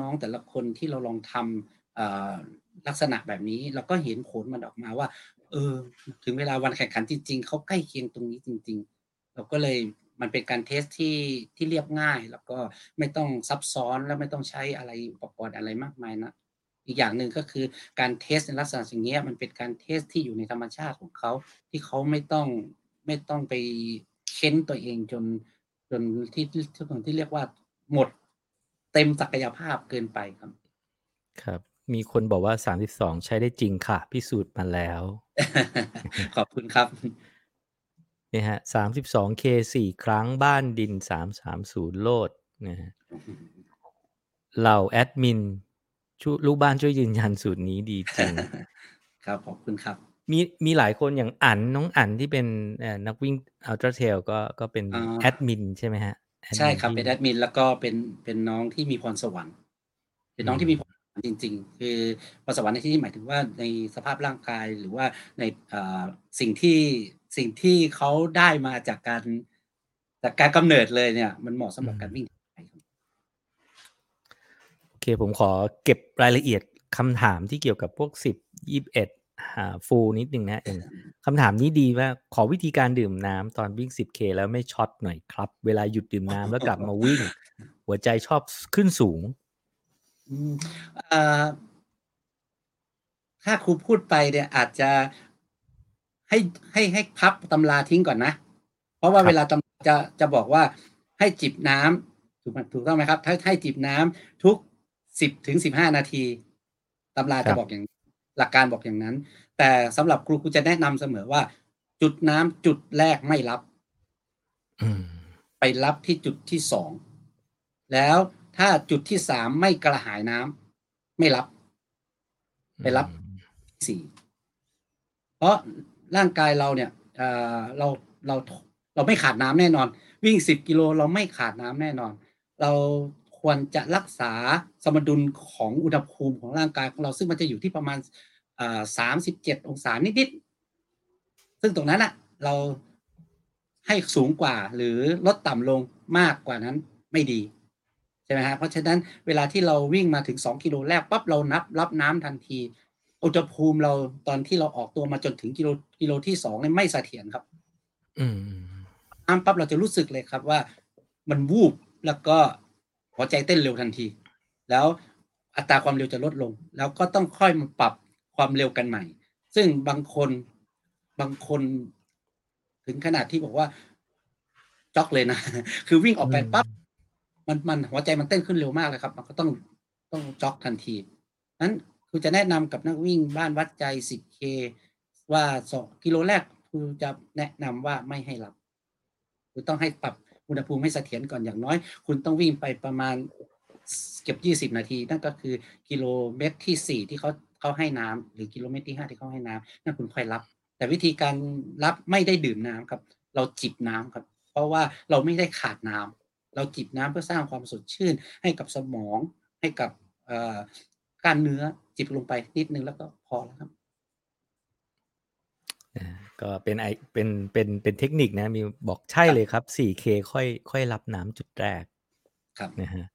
น้องๆแต่ละคนที่เราลองทำเอ่อลักษณะแบบนี้เราก็เห็นผลมันออกมาว่า เออ ถึงเวลาวันแข่งขันจริง ๆเขาใกล้เคียงตรงนี้จริง ๆ เราก็เลย มันเป็นการเทสที่ที่เรียบง่าย แล้วก็ไม่ต้องซับซ้อนและไม่ต้องใช้อะไรอุปกรณ์อะไรมากมายนะอีกอย่างหนึ่งก็คือการเทสในลักษณะอย่างเงี้ยมันเป็นการเทสที่อยู่ในธรรมชาติของเขาที่เขาไม่ต้องไม่ต้องไปเค้นตัวเองจนจนที่ที่ที่ที่เรียกว่าหมดเต็มศักยภาพเกินไปครับ ครับ มีคนบอกว่า32ใช้ได้จริงค่ะ พิสูจน์มาแล้ว ขอบคุณครับเนี่ยฮะ 32K สี่ครั้งบ้านดิน330โลดนะฮะเหล่าแอดมินช่วยลูกบ้านช่วยยืนยันสูตรนี้ดีจริง ครับขอบคุณครับ มีมีหลายคนอย่างอั๋นน้องอั๋นที่เป็นเอ่อนักวิ่งอัลตร้าเทลก็ก็เป็นอ่าแอดมินใช่ไหมฮะแอดมินใช่ครับที่เป็นแอดมินแล้วก็เป็นเป็นน้องที่มีพรสวรรค์ เป็นน้องอืมที่มีพรสวรรค์จริง ๆ คือพรสวรรค์ในที่นี้หมายถึงว่าในสภาพร่างกายหรือว่าในเอ่อสิ่งที่ สิ่งที่เขาได้มาจากการจากการกำเนิดเลยเนี่ย มันเหมาะสำหรับการวิ่งไทยครับโอเคผมขอเก็บรายละเอียดคำถามที่เกี่ยวกับพวก10 21อ่าฟูนิดนึงนะอย่างคำถามนี้ดีมากขอวิธีการดื่มน้ำตอนวิ่ง 10K แล้วไม่ช็อตหน่อยครับ เวลาหยุดดื่มน้ำแล้วกลับมาวิ่ง หัวใจชอบขึ้นสูงอืมเอ่อถ้าครูพูดไปเนี่ยอาจจะ ให้ให้ให้พับตำราทิ้งก่อนนะ เพราะว่าครับเวลาตำราจะจะบอกว่าให้จิบน้ำถูกไหมถูกต้องไหมครับ ถ้าให้จิบน้ำทุกสิบถึงสิบห้านาทีตำราจะบอกอย่างหลักการบอกอย่างนั้น แต่สำหรับครูครูจะแนะนำเสมอว่า จุดน้ำจุดแรกไม่รับอืมไปรับที่จุดที่สองแล้วถ้าจุดที่สามไม่กระหายน้ำไม่รับ ไปรับสี่เพราะ ร่างกายเราเนี่ยเราเราเราไม่ขาดน้ำแน่นอน วิ่งสิบกิโลเราไม่ขาดน้ำแน่นอน เราควรจะรักษาสมดุลของอุณหภูมิของร่างกายของเราซึ่งมันจะอยู่ที่ประมาณสามสิบเจ็ดองศานิดๆซึ่งตรงนั้นอะเราให้สูงกว่าหรือลดต่ำลงมากกว่านั้นไม่ดีใช่ไหมฮะเพราะฉะนั้นเวลาที่เราวิ่งมาถึงสองกิโลแรกปั๊บเรานับรับน้ำทันที อุณหภูมิเราตอนที่เราออกตัวมาจนถึงกิโลกิโลที่สองเนี่ยไม่เสถียรครับ อืมน้ำปั๊บเราจะรู้สึกเลยครับว่า มันวูบแล้วก็หัวใจเต้นเร็วทันที แล้วอัตราความเร็วจะลดลง แล้วก็ต้องค่อยมาปรับความเร็วกันใหม่ ซึ่งบางคนบางคน ถึงขนาดที่บอกว่าจ็อกเลยนะ คือวิ่งออกไปปั๊บมันมันหัวใจมันเต้นขึ้นเร็วมากเลยครับ มันก็ต้องต้องจ็อกทันทีนั้น คือจะแนะนำกับนักวิ่งบ้านวัดใจ 10K ว่าสองกิโลแรกคือจะแนะนำว่าไม่ให้รับคือต้องให้ปรับอุณหภูมิให้เสถียรก่อนอย่างน้อย คุณต้องวิ่งไปประมาณเก็บยี่สิบนาที นั่นก็คือกิโลเมตรที่สี่ที่เขาเขาให้น้ำหรือกิโลเมตรที่ห้าที่เขาให้น้ำนั่นคุณค่อยรับ แต่วิธีการรับไม่ได้ดื่มน้ำครับ เราจิบน้ำครับ เพราะว่าเราไม่ได้ขาดน้ำเราจิบน้ำเพื่อสร้างความสดชื่น ให้กับสมองให้กับ กล้ามเนื้อจิบลงไปนิดนึงแล้วก็พอแล้วครับก็เป็นไอเป็นเป็นเป็นเทคนิคนะ มีบอกใช่เลยครับ 4K ค่อย ค่อยรับน้ำจุดแรก ครับนะฮะ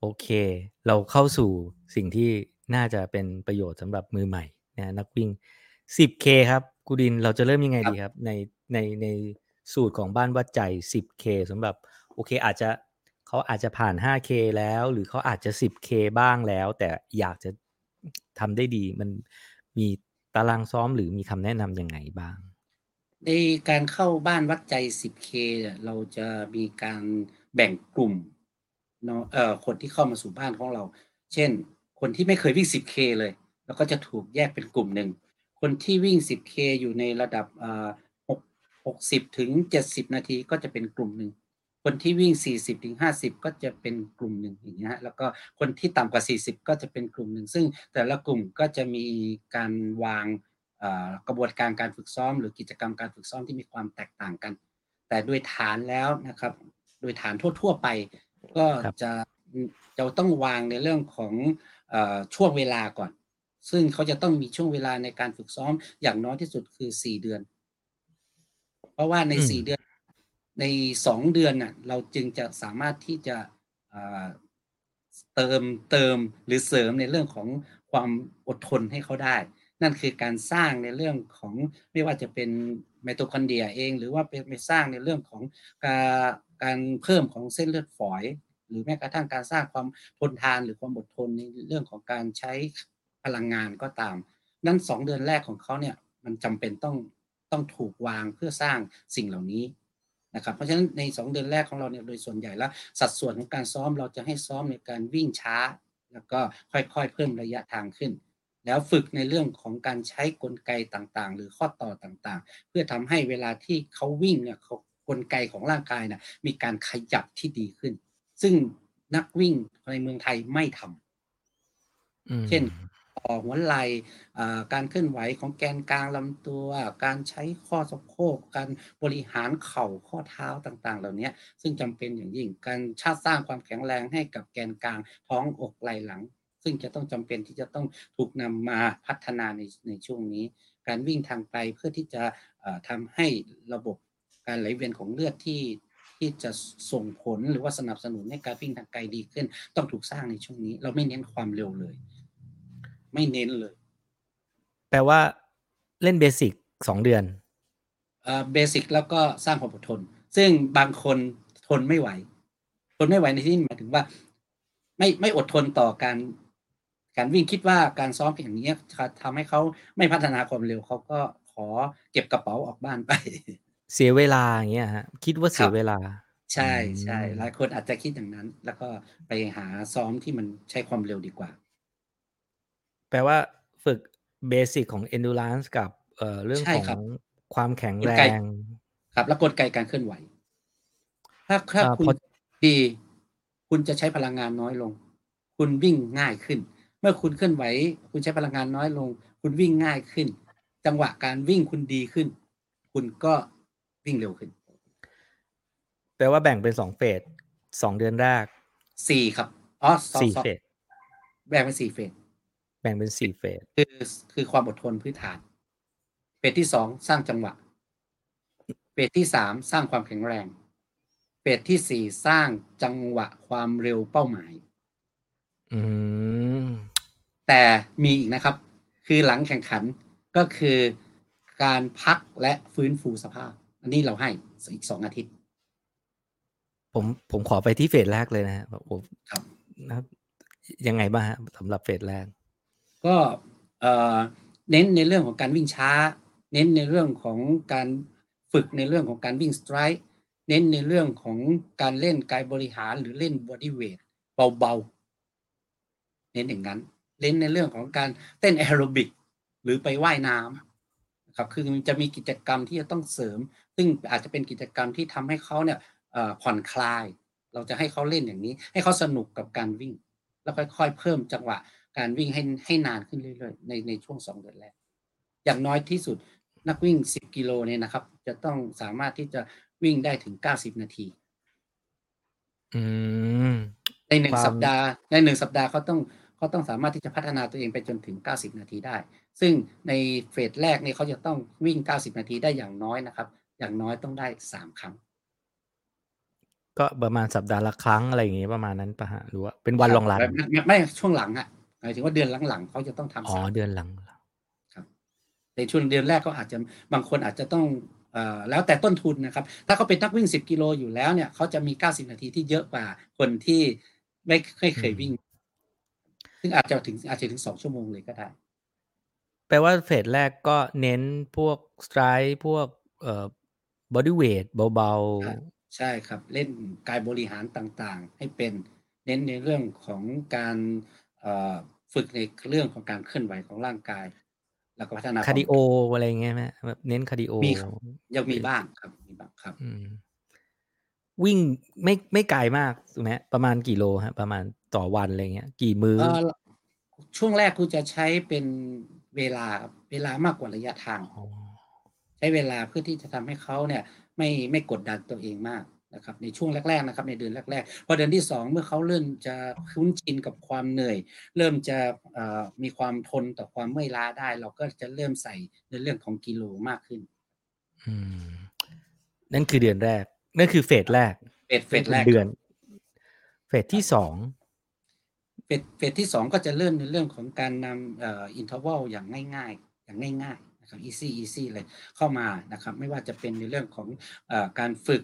โอเค เราเข้าสู่สิ่งที่น่าจะเป็นประโยชน์สำหรับมือใหม่นะนักวิ่ง 10K ครับกูดินเราจะเริ่มยังไงดีครับ ในในในสูตรของบ้านวัดใจ 10K สำหรับ โอเค อาจจะ เขาอาจจะผ่าน 5K แล้ว หรือเขาอาจจะ 10K บ้างแล้ว แต่อยากจะทำได้ดี มันมีตารางซ้อมหรือมีคำแนะนำยังไงบ้าง ในการเข้าบ้านวัดใจ 10K เราจะมีการแบ่งกลุ่มเนาะเอ่อคนที่เข้ามาสู่บ้านของเรา เช่น คนที่ไม่เคยวิ่ง 10K เลย แล้วก็จะถูกแยกเป็นกลุ่มหนึ่ง คนที่วิ่ง 10K อยู่ในระดับอ่า6 60ถึง70 นาทีก็จะเป็นกลุ่มหนึ่ง คนที่วิ่ง 40ถึง50 ก็จะเป็นกลุ่มหนึ่งอย่างเงี้ยแล้วก็คนที่ต่ำกว่า 40 ก็จะเป็นกลุ่มหนึ่ง ซึ่งแต่ละกลุ่มก็จะมีการวางกระบวนการการฝึกซ้อม หรือกิจกรรมการฝึกซ้อมที่มีความแตกต่างกัน แต่โดยฐานแล้วนะครับ โดยฐานทั่ว ๆ ไป ก็จะจะต้องวางในเรื่องของช่วงเวลาก่อน ซึ่งเขาจะต้องมีช่วงเวลาในการฝึกซ้อมอย่างน้อยที่สุดคือ 4 เดือน เพราะว่าใน 4 เดือน ใน 2 เดือนน่ะเราจึงจะสามารถที่จะเติมเติมหรือเสริมในเรื่องของความอดทนให้เขาได้ นั่นคือการสร้างในเรื่องของไม่ว่าจะเป็นไมโตคอนเดรียเอง หรือว่าเป็นไปสร้างในเรื่องของการการเพิ่มของเส้นเลือดฝอย หรือแม้กระทั่งการสร้างความทนทานหรือความอดทนในเรื่องของการใช้พลังงานก็ตาม นั้นสองเดือนแรกของเขาเนี่ยมันจำเป็นต้องต้องถูกวางเพื่อสร้างสิ่งเหล่านี้ นะครับเพราะฉะนั้นใน 2 เดือนแรกของเราเนี่ยโดยส่วนใหญ่แล้วสัดส่วนของการซ้อมเราจะให้ซ้อมในการวิ่งช้า แล้วก็ค่อยๆ เพิ่มระยะทางขึ้น แล้วฝึกในเรื่องของการใช้กลไกต่างๆ หรือข้อต่อต่างๆ เพื่อทำให้เวลาที่เขาวิ่งเนี่ยเขากลไกของร่างกายนะมีการขยับที่ดีขึ้น ซึ่งนักวิ่งในเมืองไทยไม่ทำเช่นต่ อหัวไหล่การเคลื่อนไหวของแกนกลางลำตัว การใช้ข้อสะโพกการบริหารเข่าข้อเท้าต่างๆ เหล่านี้ซึ่งจำเป็นอย่างยิ่งการชาติสร้างความแข็งแรงให้กับแกนกลางท้องอกไหล่หลัง ซึ่งจะต้องจำเป็นที่จะต้องถูกนำมาพัฒนาในในช่วงนี้ การวิ่งทางไกลเพื่อที่จะทำให้ระบบการไหลเวียนของเลือดที่ที่จะส่งผลหรือว่าสนับสนุนให้การวิ่งทางไกลดีขึ้น ต้องถูกสร้างในช่วงนี้ เราไม่เน้นความเร็วเลย ไม่เน้นเลย แปลว่าเล่นเบสิกสองเดือนเบสิกแล้วก็สร้างความอดทน ซึ่งบางคนทนไม่ไหว ทนไม่ไหวในที่นี้หมายถึงว่า ไม่ไม่อดทนต่อการ การวิ่งคิดว่าการซ้อมอย่างนี้ทำให้เขาไม่พัฒนาความเร็วเขาก็ขอเก็บกระเป๋าออกบ้านไป เสียเวลาอย่างเงี้ยฮะ คิดว่าเสียเวลา ใช่ใช่หลายคนอาจจะคิดอย่างนั้น แล้วก็ไปหาซ้อมที่มันใช้ความเร็วดีกว่า แปลว่าฝึกเบสิกของ endurance กับเอ่อเรื่องของความแข็งแรง ครับ แล้วกลไกการเคลื่อนไหว ถ้าถ้าคุณดี คุณจะใช้พลังงานน้อยลง คุณวิ่งง่ายขึ้น เมื่อคุณเคลื่อนไหว คุณใช้พลังงานน้อยลง คุณวิ่งง่ายขึ้น จังหวะการวิ่งคุณดีขึ้น คุณก็วิ่งเร็วขึ้น แปลว่าแบ่งเป็นสองเฟสสองเดือนแรกสี่ครับอ๋อสี่เฟสแบ่งเป็นสี่เฟสแบ่งเป็นสี่เฟสคือคือความอดทนพื้นฐาน เฟสที่สองสร้างจังหวะ เฟสที่สามสร้างความแข็งแรง เฟสที่สี่สร้างจังหวะความเร็วเป้าหมาย อืมแต่มีอีกนะครับ คือหลังแข่งขันก็คือการพักและฟื้นฟูสภาพ อันนี้เราให้อีกสองอาทิตย์ ผมผมขอไปที่ phase แรกเลยนะฮะผมครับนะยังไงบ้างสำหรับ phase แรก ก็เน้นในเรื่องของการวิ่งช้า เน้นในเรื่องของการฝึกในเรื่องของการวิ่ง stride เน้นในเรื่องของการเล่นกายบริหารหรือเล่น bodyweight เบาๆ เน้นอย่างนั้นเน้นในเรื่องของการเต้นแอโรบิกหรือไปว่ายน้ำครับคือจะมีกิจกรรมที่จะต้องเสริม ซึ่งอาจจะเป็นกิจกรรมที่ทำให้เขาเนี่ยผ่อนคลาย เราจะให้เขาเล่นอย่างนี้ ให้เขาสนุกกับการวิ่ง แล้วค่อยๆ เพิ่มจังหวะ การวิ่งให้ให้นานขึ้นเรื่อยๆในในช่วงสองเดือนแรก อย่างน้อยที่สุดนักวิ่ง10กิโลเนี่ยนะครับ จะต้องสามารถที่จะวิ่งได้ถึง90นาทีอืมในหนึ่คงวามสัปดาห์ ในหนึ่งสัปดาห์เขาต้องเขาต้องสามารถที่จะพัฒนาตัวเองไปจนถึง 90 นาทีได้ ซึ่งในเฟสแรกเนี่ยเขาจะต้องวิ่ง 90 นาทีได้อย่างน้อยนะครับ อย่างน้อยต้องได้ 3 ครั้ง ก็ประมาณสัปดาห์ละครั้งอะไรอย่างงี้ประมาณนั้นปะฮะหรือว่าเป็นวันครับลองรันแบบไม่ไม่ช่วงหลังอะ หมายถึงว่าเดือนหลังๆเขาจะต้องทำอ๋อสามเดือนหลังในช่วงเดือนแรกก็อาจจะบางคนอาจจะต้องเอ่อแล้วแต่ต้นทุนนะครับ ถ้าเขาเป็นนักวิ่ง 10 กิโลอยู่แล้วเนี่ยเขาจะมี 90 นาทีที่เยอะกว่าคนที่ไม่ไม่เคยวิ่ง ซึ่งอาจจะถึงอาจจะถึง 2 ชั่วโมงเลยก็ได้ แปลว่าเฟสแรกก็เน้นพวกสไตร์พวกเอ่อบอดี้เวทเบาครับใช่ครับ เล่นกายบริหารต่างๆ ให้เป็นเน้นในเรื่องของการเอ่อ ฝึกในเรื่องของการเคลื่อนไหวของร่างกาย แล้วก็พัฒนาๆ cardioอะไรอย่างเงี้ยไหมแบบเน้น cardio มีครับยังมีบ้างครับมีบ้างครับอืมวิ่งไม่ไม่ไกลมากถูกไหมประมาณกี่โลฮะ ประมาณต่อวันอะไรเงี้ย กี่มื้อเอ่อช่วงแรกคุณจะใช้เป็นเวลาครับเวลามากกว่าระยะทางอ๋อใช้เวลาเพื่อที่จะทำให้เขาเนี่ย ไม่ไม่กดดันตัวเองมาก นะครับในช่วงแรกๆนะครับในเดือนแรกๆพอเดือนที่สองเมื่อเขาเริ่มจะคุ้นชินกับความเหนื่อย เริ่มจะเอ่อมีความทนต่อความเมื่อยล้าได้ เราก็จะเริ่มใส่ในเรื่องของกิโลมากขึ้นอืมนั่นคือเดือนแรก นั่นคือ phase แรก phase phase แรกเดือน phase ที่สอง phase phase ที่สองก็จะเริ่มในเรื่องของการนำเอ่อ interval อย่างง่าย ๆ อย่างง่าย ๆ นะครับ easy easy เลยเข้ามานะครับ ไม่ว่าจะเป็นในเรื่องของเอ่อการฝึก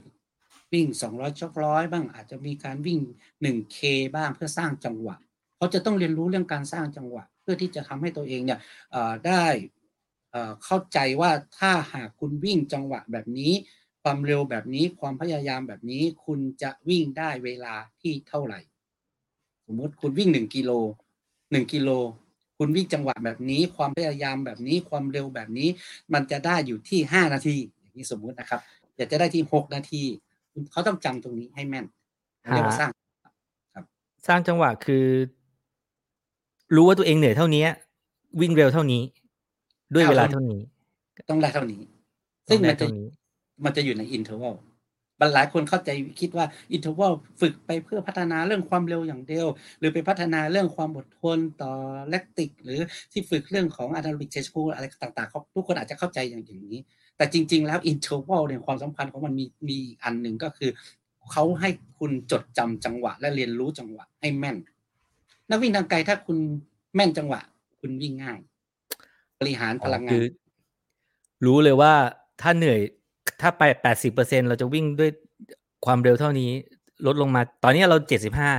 วิ่ง 200 jog ร้อยบ้างอาจจะมีการวิ่ง 1K บ้างเพื่อสร้างจังหวะเขาจะต้องเรียนรู้เรื่องการสร้างจังหวะ เพื่อที่จะทำให้ตัวเองเนี่ยได้เข้าใจว่าถ้าหากคุณวิ่งจังหวะแบบนี้ ความเร็วแบบนี้ความพยายามแบบนี้คุณจะวิ่งได้เวลาที่เท่าไหร่ สมมุติคุณวิ่งหนึ่งกิโลหนึ่งกิโลคุณวิ่งจังหวะแบบนี้ ความพยายามแบบนี้ความเร็วแบบนี้ มันจะได้อยู่ที่ห้านาที อย่างนี้สมมุตินะครับอยากจะได้ที่หกนาที เขาต้องจำตรงนี้ให้แม่นเรียกว่าสร้างสร้างจังหวะคือ รู้ว่าตัวเองเหนื่อยเท่านี้วิ่งเร็วเท่านี้ ด้วยเวลาเท่านี้ ต้องได้เท่านี้ต้ซึ่องได้มันจะเท่านี้ ซึ่งมันจะมันจะอยู่ใน interval หลายคนเข้าใจคิดว่า interval ฝึกไปเพื่อพัฒนาเรื่องความเร็วอย่างเดียว หรือไปพัฒนาเรื่องความอดทนต่อ lactic หรือที่ฝึกเรื่องของอะดรีนาลิกเชสพูอะไรต่างๆเขาทุกคนอาจจะเข้าใจอย่างอย่างนี้ แต่จริง ๆ แล้ว interval เนี่ยความสำคัญของมันมีมีอีกอันหนึ่งก็คือเขาให้คุณจดจำจังหวะ และเรียนรู้จังหวะให้แม่น นักวิ่งทางไกลถ้าคุณแม่นจังหวะ คุณวิ่งง่าย บริหารพลังงาน คือรู้เลยว่าถ้าเหนื่อยถ้าไปแปดสิบเปอร์เซ็นเราจะวิ่งด้วยความเร็วเท่านี้ ลดลงมา ตอนนี้เราเจ็ดสิบห้า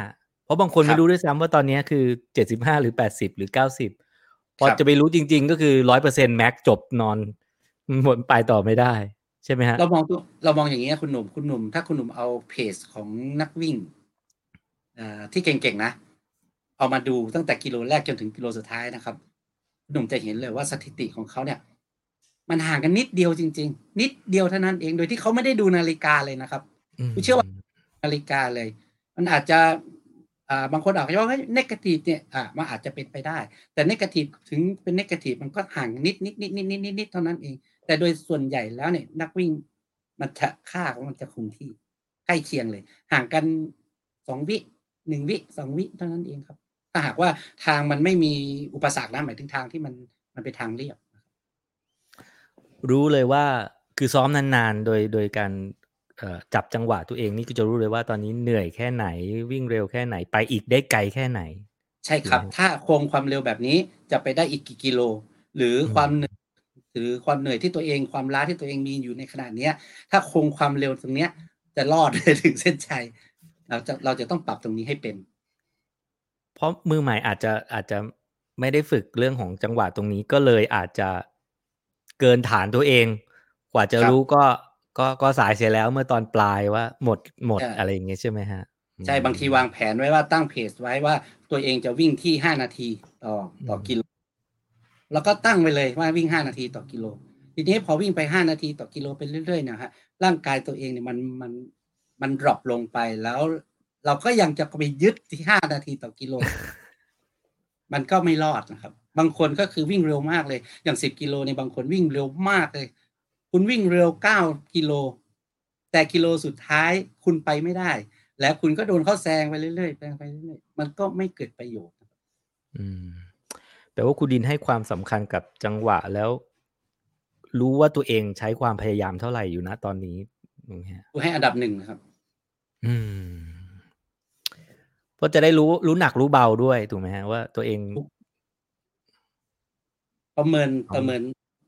เพราะบางคนครับไม่รู้ด้วยซ้ำว่าตอนนี้คือเจ็ดสิบห้าหรือแปดสิบหรือเก้าสิบพอครับจะไปรู้จริง ๆ ก็คือร้อยเปอร์เซ็นแม็กจบนอนห มดไปต่อไม่ได้ ใช่ไหมฮะ เรามองตัวเรามองอย่างนี้นะคุณหนุ่มคุณหนุ่ม ถ้าคุณหนุ่มเอาเพจของนักวิ่งเอ่อที่เก่งๆนะ เอามาดูตั้งแต่กิโลแรกจนถึงกิโลสุดท้ายนะครับคุณหนุ่มจะเห็นเลยว่าสถิติของเขาเนี่ย มันห่างกันนิดเดียวจริง ๆ นิดเดียวเท่านั้นเองโดยที่เขาไม่ได้ดูนาฬิกาเลยนะครับไม่เชื่อว่านาฬิกาเลย มันอาจจะอ่า บางคนอาจจะว่าเฮ้ยนกาทีฟเนี่ยอ่ามันอาจจะเป็นไปได้ แต่นกาทีฟถึงเป็นนกาทีฟมันก็ห่างนิดนิดนิดนิดนิดนิดนิดเท่านั้นเอง แต่โดยส่วนใหญ่แล้วเนี่ยนักวิ่งมันจะค่าของมันจะคงที่ใกล้เคียงเลย ห่างกันสองวิหนึ่งวิสองวิเท่านั้นเองครับ ถ้าหากว่าทางมันไม่มีอุปสรรคนะหมายถึงทางที่มันมันเป็นทางเรียบรู้เลยว่าคือซ้อมนานๆ โดยโดยการ จับจังหวะตัวเองนี่ก็จะรู้เลยว่าตอนนี้เหนื่อยแค่ไหนวิ่งเร็วแค่ไหนไปอีกได้ไกลแค่ไหน ใช่ครับอืมถ้าคงความเร็วแบบนี้จะไปได้อีกกี่กิโล หรืออมความเหนื่อยหรือความเหนื่อยที่ตัวเองความล้าที่ตัวเองมีอยู่ในขณะเนี้ย ถ้าคงความเร็วตรงเนี้ย จะรอดถึงเส้นชัยเราจะเราจะต้องปรับตรงนี้ให้เป็น เพราะมือใหม่อาจจะอาจจะไม่ได้ฝึกเรื่องของจังหวะตรงนี้ก็เลยอาจจะเกินฐานตัวเอง กว่าจะครับรู้ก็ ก็ก็สายเสียแล้วเมื่อตอนปลายว่าหมดหมดใช่อะไรอย่างเงี้ยใช่ไหมฮะ ใช่บางทีวางแผนไว้ว่าตั้ง pace ไว้ว่าตัวเองจะวิ่งที่ห้านาทีต่อต่อกิโล แล้วก็ตั้งไปเลยว่าวิ่งห้านาทีต่อกิโล ทีนี้พอวิ่งไปห้านาทีต่อกิโลไปเรื่อยๆเนะฮะร่างกายตัวเองเนี่ยมันมันมัน drop ลงไปแล้วเราก็ยังจะไปยึดที่ห้านาทีต่อกิโล มันก็ไม่รอดนะครับ บางคนก็คือวิ่งเร็วมากเลย อย่าง10กิโลเนี่ยบางคนวิ่งเร็วมากเลย คุณวิ่งเร็ว9กิโล แต่กิโลสุดท้ายคุณไปไม่ได้ แล้วคุณก็โดนเขาแซงไปเรื่อยๆแซงไปเรื่อยๆมันก็ไม่เกิดประโยชน์อืมแปลว่าคุณดินให้ความสำคัญกับจังหวะแล้ว รู้ว่าตัวเองใช้ความพยายามเท่าไหร่อยู่นะตอนนี้อย่างเงี้ยกูให้อันดับหนึ่งนะครับ อืมเพราะจะได้รู้รู้หนักรู้เบาด้วยถูกไหมฮะว่าตัวเอง ประเมินอ๋อประเมิน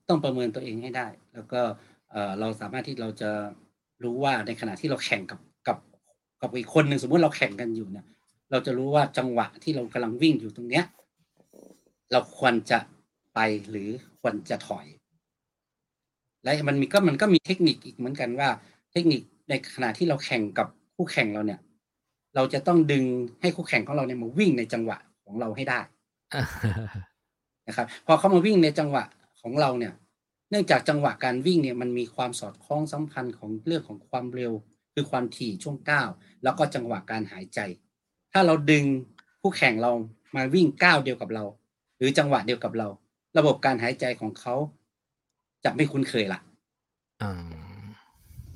ต้องประเมินตัวเองให้ได้ แล้วก็เอ่อเราสามารถที่เราจะรู้ว่าในขณะที่เราแข่งกับกับกับอีกคนหนึ่งสมมติเราแข่งกันอยู่เนี่ย เราจะรู้ว่าจังหวะที่เรากำลังวิ่งอยู่ตรงเนี้ย เราควรจะไปหรือควรจะถอย และมันมีก็มันก็มีเทคนิคอีกเหมือนกันว่า เทคนิคในขณะที่เราแข่งกับคู่แข่งเราเนี่ย เราจะต้องดึงให้คู่แข่งของเราเนี่ยมาวิ่งในจังหวะของเราให้ได้นะครับ พอเขามาวิ่งในจังหวะของเราเนี่ย เนื่องจากจังหวะการวิ่งเนี่ยมันมีความสอดคล้องสัมพันธ์ของเรื่องของความเร็ว คือความถี่ช่วงก้าวแล้วก็จังหวะการหายใจ ถ้าเราดึงผู้แข่งเรามาวิ่งก้าวเดียวกับเรา หรือจังหวะเดียวกับเรา ระบบการหายใจของเขาจะไม่คุ้นเคยละอ่า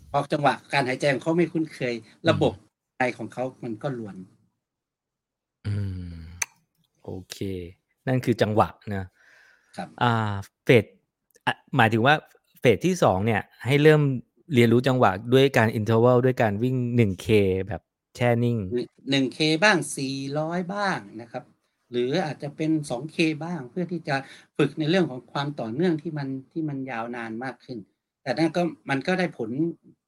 เพราะจังหวะการหายใจของเขาไม่คุ้นเคย ระบบใจของเขามันก็รวน อืม โอเค นั่นคือจังหวะนะครับ อ่า phase อะ หมายถึงว่า phase ที่สองเนี่ย ให้เริ่มเรียนรู้จังหวะด้วยการ interval ด้วยการวิ่งหนึ่ง K แบบแช่นิ่งหนึ่ง K บ้างสี่ร้อยบ้างนะครับ หรืออาจจะเป็นสอง Kบ้างเพื่อที่จะฝึกในเรื่องของความต่อเนื่องที่มันที่มันยาวนานมากขึ้น แต่นั่นก็มันก็ได้ผล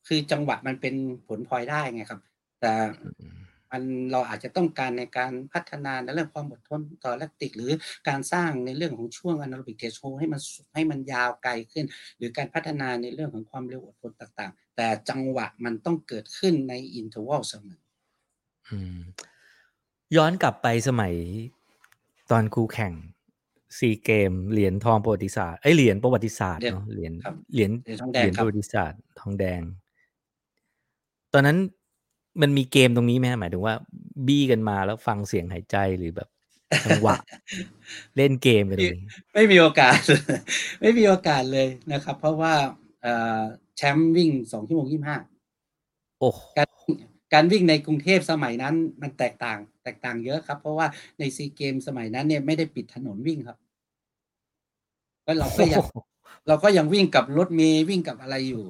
คือจังหวะมันเป็นผลพลอยได้ไงครับ แต่ มันเราอาจจะต้องการในการพัฒนาในเรื่องความอดทนต่อ lactic หรือการสร้างในเรื่องของช่วง anaerobic threshold ให้มันให้มันยาวไกลขึ้น หรือการพัฒนาในเรื่องของความเร็วอดทนต่างๆ แต่จังหวะมันต้องเกิดขึ้นใน interval เสมออืมย้อนกลับไปสมัยตอนครูแข่งซีเกมเหรียญทองประวัติศาสตร์เอ้ยเหรียญประวัติศาสตร์เหรียญเนาะเหรียญครับเหรียญเหรียญทองเหแดงรียญคปรับระวัติศาสตร์ทองแดง ตอนนั้น มันมีเกมตรงนี้ไหมฮะหมายถึงว่าบี้กันมาแล้วฟังเสียงหายใจหรือแบบจังหวะ เล่นเกมกันตรงนี้ไม่มีโอกาส ไม่มีโอกาสเลยนะครับ เพราะว่าเอ่อแชมป์วิ่งสองชั่วโมงยี่ห้าโอ้โหการการวิ่งในกรุงเทพสมัยนั้นมันแตกต่าง แตกต่างเยอะครับ เพราะว่าในซีเกมสมัยนั้นเนี่ยไม่ได้ปิดถนนวิ่งครับก็เราก็ยังเราก็ยังวิ่งกับรถเมย์วิ่งกับอะไรอยู่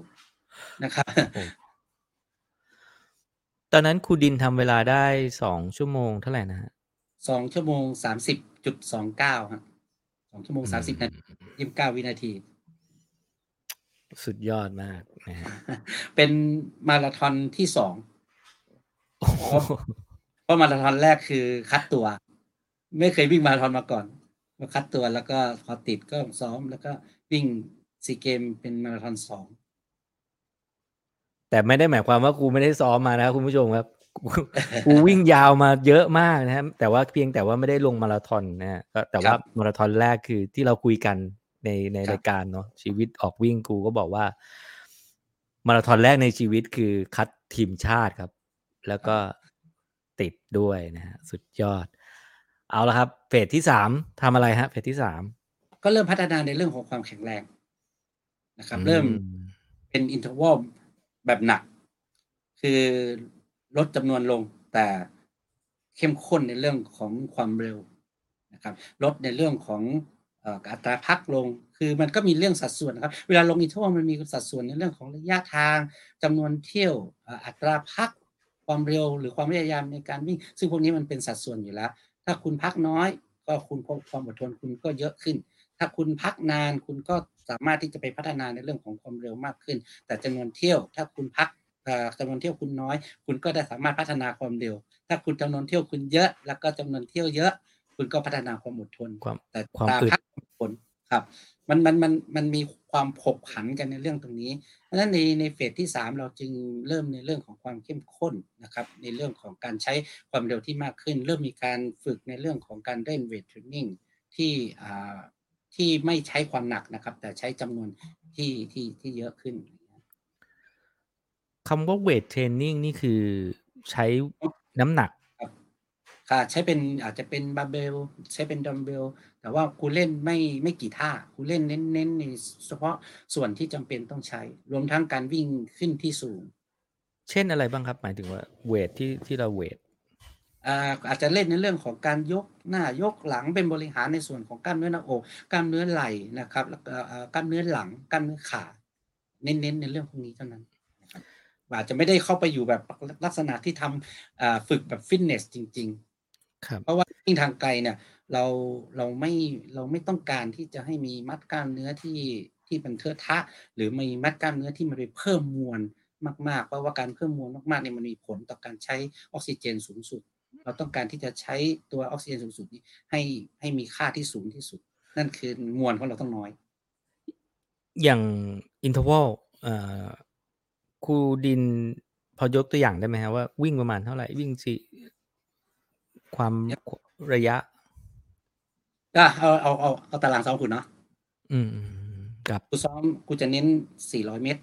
นะครับ ตอนนั้นครูดินทำเวลาได้สองชั่วโมงเท่าไหร่นะฮะสองชั่วโมงสามสิบจุดสองเก้าครับสองชั่วโมงสามสิบนาทียี่สิบเก้าวินาที สุดยอดมากนะฮะเป็นมาราธอนที่สองโอ้โหเพราะมาราธอนแรกคือคัดตัว ไม่เคยวิ่งมาราธอนมาก่อนมาคัดตัวแล้วก็พอติดก็ซ้อมแล้วก็วิ่งซีเกมเป็นมาราธอนสอง แต่ไม่ได้หมายความว่าครูไม่ได้ซ้อมมานะครับคุณผู้ชมครับกูกูวิ่งยาวมาเยอะมากนะครับแต่ว่าเพียงแต่ว่าไม่ได้ลงมาราธอนนะฮะก็แต่ว่ามาราธอนแรกคือที่เราคุยกันในในรายการเนาะชีวิตออกวิ่งกูก็บอกว่า มาราธอนแรกในชีวิตคือคัดทีมชาติครับ แล้วก็ติดด้วยนะฮะสุดยอด เอาละครับเฟสที่สามทำอะไรฮะเฟสที่สามก็เริ่มพัฒนาในเรื่องของความแข็งแรงนะครับ เริ่มอืเป็นอินเทอร์วล แบบหนัก คือลดจำนวนลงแต่เข้มข้นในเรื่องของความเร็วนะครับลดในเรื่องของอัตราพักลง คือมันก็มีเรื่องสัดส่วนนะครับเวลาลงอินเทอร์วลมันมีสัดส่วนในเรื่องของระยะทางจำนวนเที่ยวอัตราพักความเร็วหรือความพยายามในการวิ่ง ซึ่งพวกนี้มันเป็นสัดส่วนอยู่แล้ว ถ้าคุณพักน้อย ก็คุณความอดทนคุณก็เยอะขึ้น ถ้าคุณพักนานคุณก็ สามารถที่จะไปพัฒนาในเรื่องของความเร็วมากขึ้น แต่จำนวนเที่ยวถ้าคุณพักเอ่อจำนวนเที่ยวคุณน้อย คุณก็ได้สามารถพัฒนาความเร็ว ถ้าคุณจำนวนเที่ยวคุณเยอะ แล้วก็จำนวนเที่ยวเยอะ คุณก็พัฒนาความอดทนความแต่ความตาอึดพักผลครับมันมันมันมันมีความผกผันกันในเรื่องตรงนี้ เพราะฉะนั้นในในเฟสที่สามเราจึงเริ่มในเรื่องของความเข้มข้นนะครับในเรื่องของการใช้ความเร็วที่มากขึ้น เริ่มมีการฝึกในเรื่องของการเล่นเวทเทรนนิ่งที่อ่า ที่ไม่ใช้ความหนักนะครับ แต่ใช้จำนวนที่ที่ที่เยอะขึ้นคำว่าเวทเทรนนิ่งนี่คือใช้น้ำหนักครับค่ะใช้เป็นอาจจะเป็นบาร์เบลใช้เป็นดัมเบลแต่ว่าครูเล่นไม่ไม่กี่ท่าครูเล่นเน้นเน้นในเฉพาะส่วนที่จำเป็นต้องใช้ รวมทั้งการวิ่งขึ้นที่สูง เช่นอะไรบ้างครับ หมายถึงว่าเวทที่ที่เราเวท อ่าอาจจะเล่นในเรื่องของการยกหน้ายกหลังเป็นบริหารในส่วนของกล้ามเนื้อหน้าอกกล้ามเนื้อไหล่นะครับแล้วก็อ่ากล้ามเนื้อหลังกล้ามเนื้อขาเน้นๆในเรื่องพวกนี้เท่านั้นนะครับอาจจะไม่ได้เข้าไปอยู่แบบลักษณะที่ทำอ่าฝึกแบบฟิตเนสจริงๆครับเพราะว่าวิ่งทางไกลเนี่ยเราเราไม่เราไม่ต้องการที่จะให้มีมัดกล้ามเนื้อที่ที่มันเทอะทะ หรือมีมัดกล้ามเนื้อที่มันไปเพิ่มมวลมากๆ เพราะว่าการเพิ่มมวลมากๆเนี่ยมันมีผลต่อการใช้ออกซิเจนสูงสุด เราต้องการที่จะใช้ตัวออกซิเจนสูงสุดนี้ให้ให้มีค่าที่สูงที่สุด นั่นคือมวลของเราต้องน้อย อย่าง interval เอ่อครูดินพอยกตัวอย่างได้ไหมฮะว่าวิ่งประมาณเท่าไหร่วิ่งสิความระยะก็เอาเอาเอาเอาตารางซ้อมคุณเนาะอืมอืมอืมครับกูซ้อมกูจะเน้น400เมตร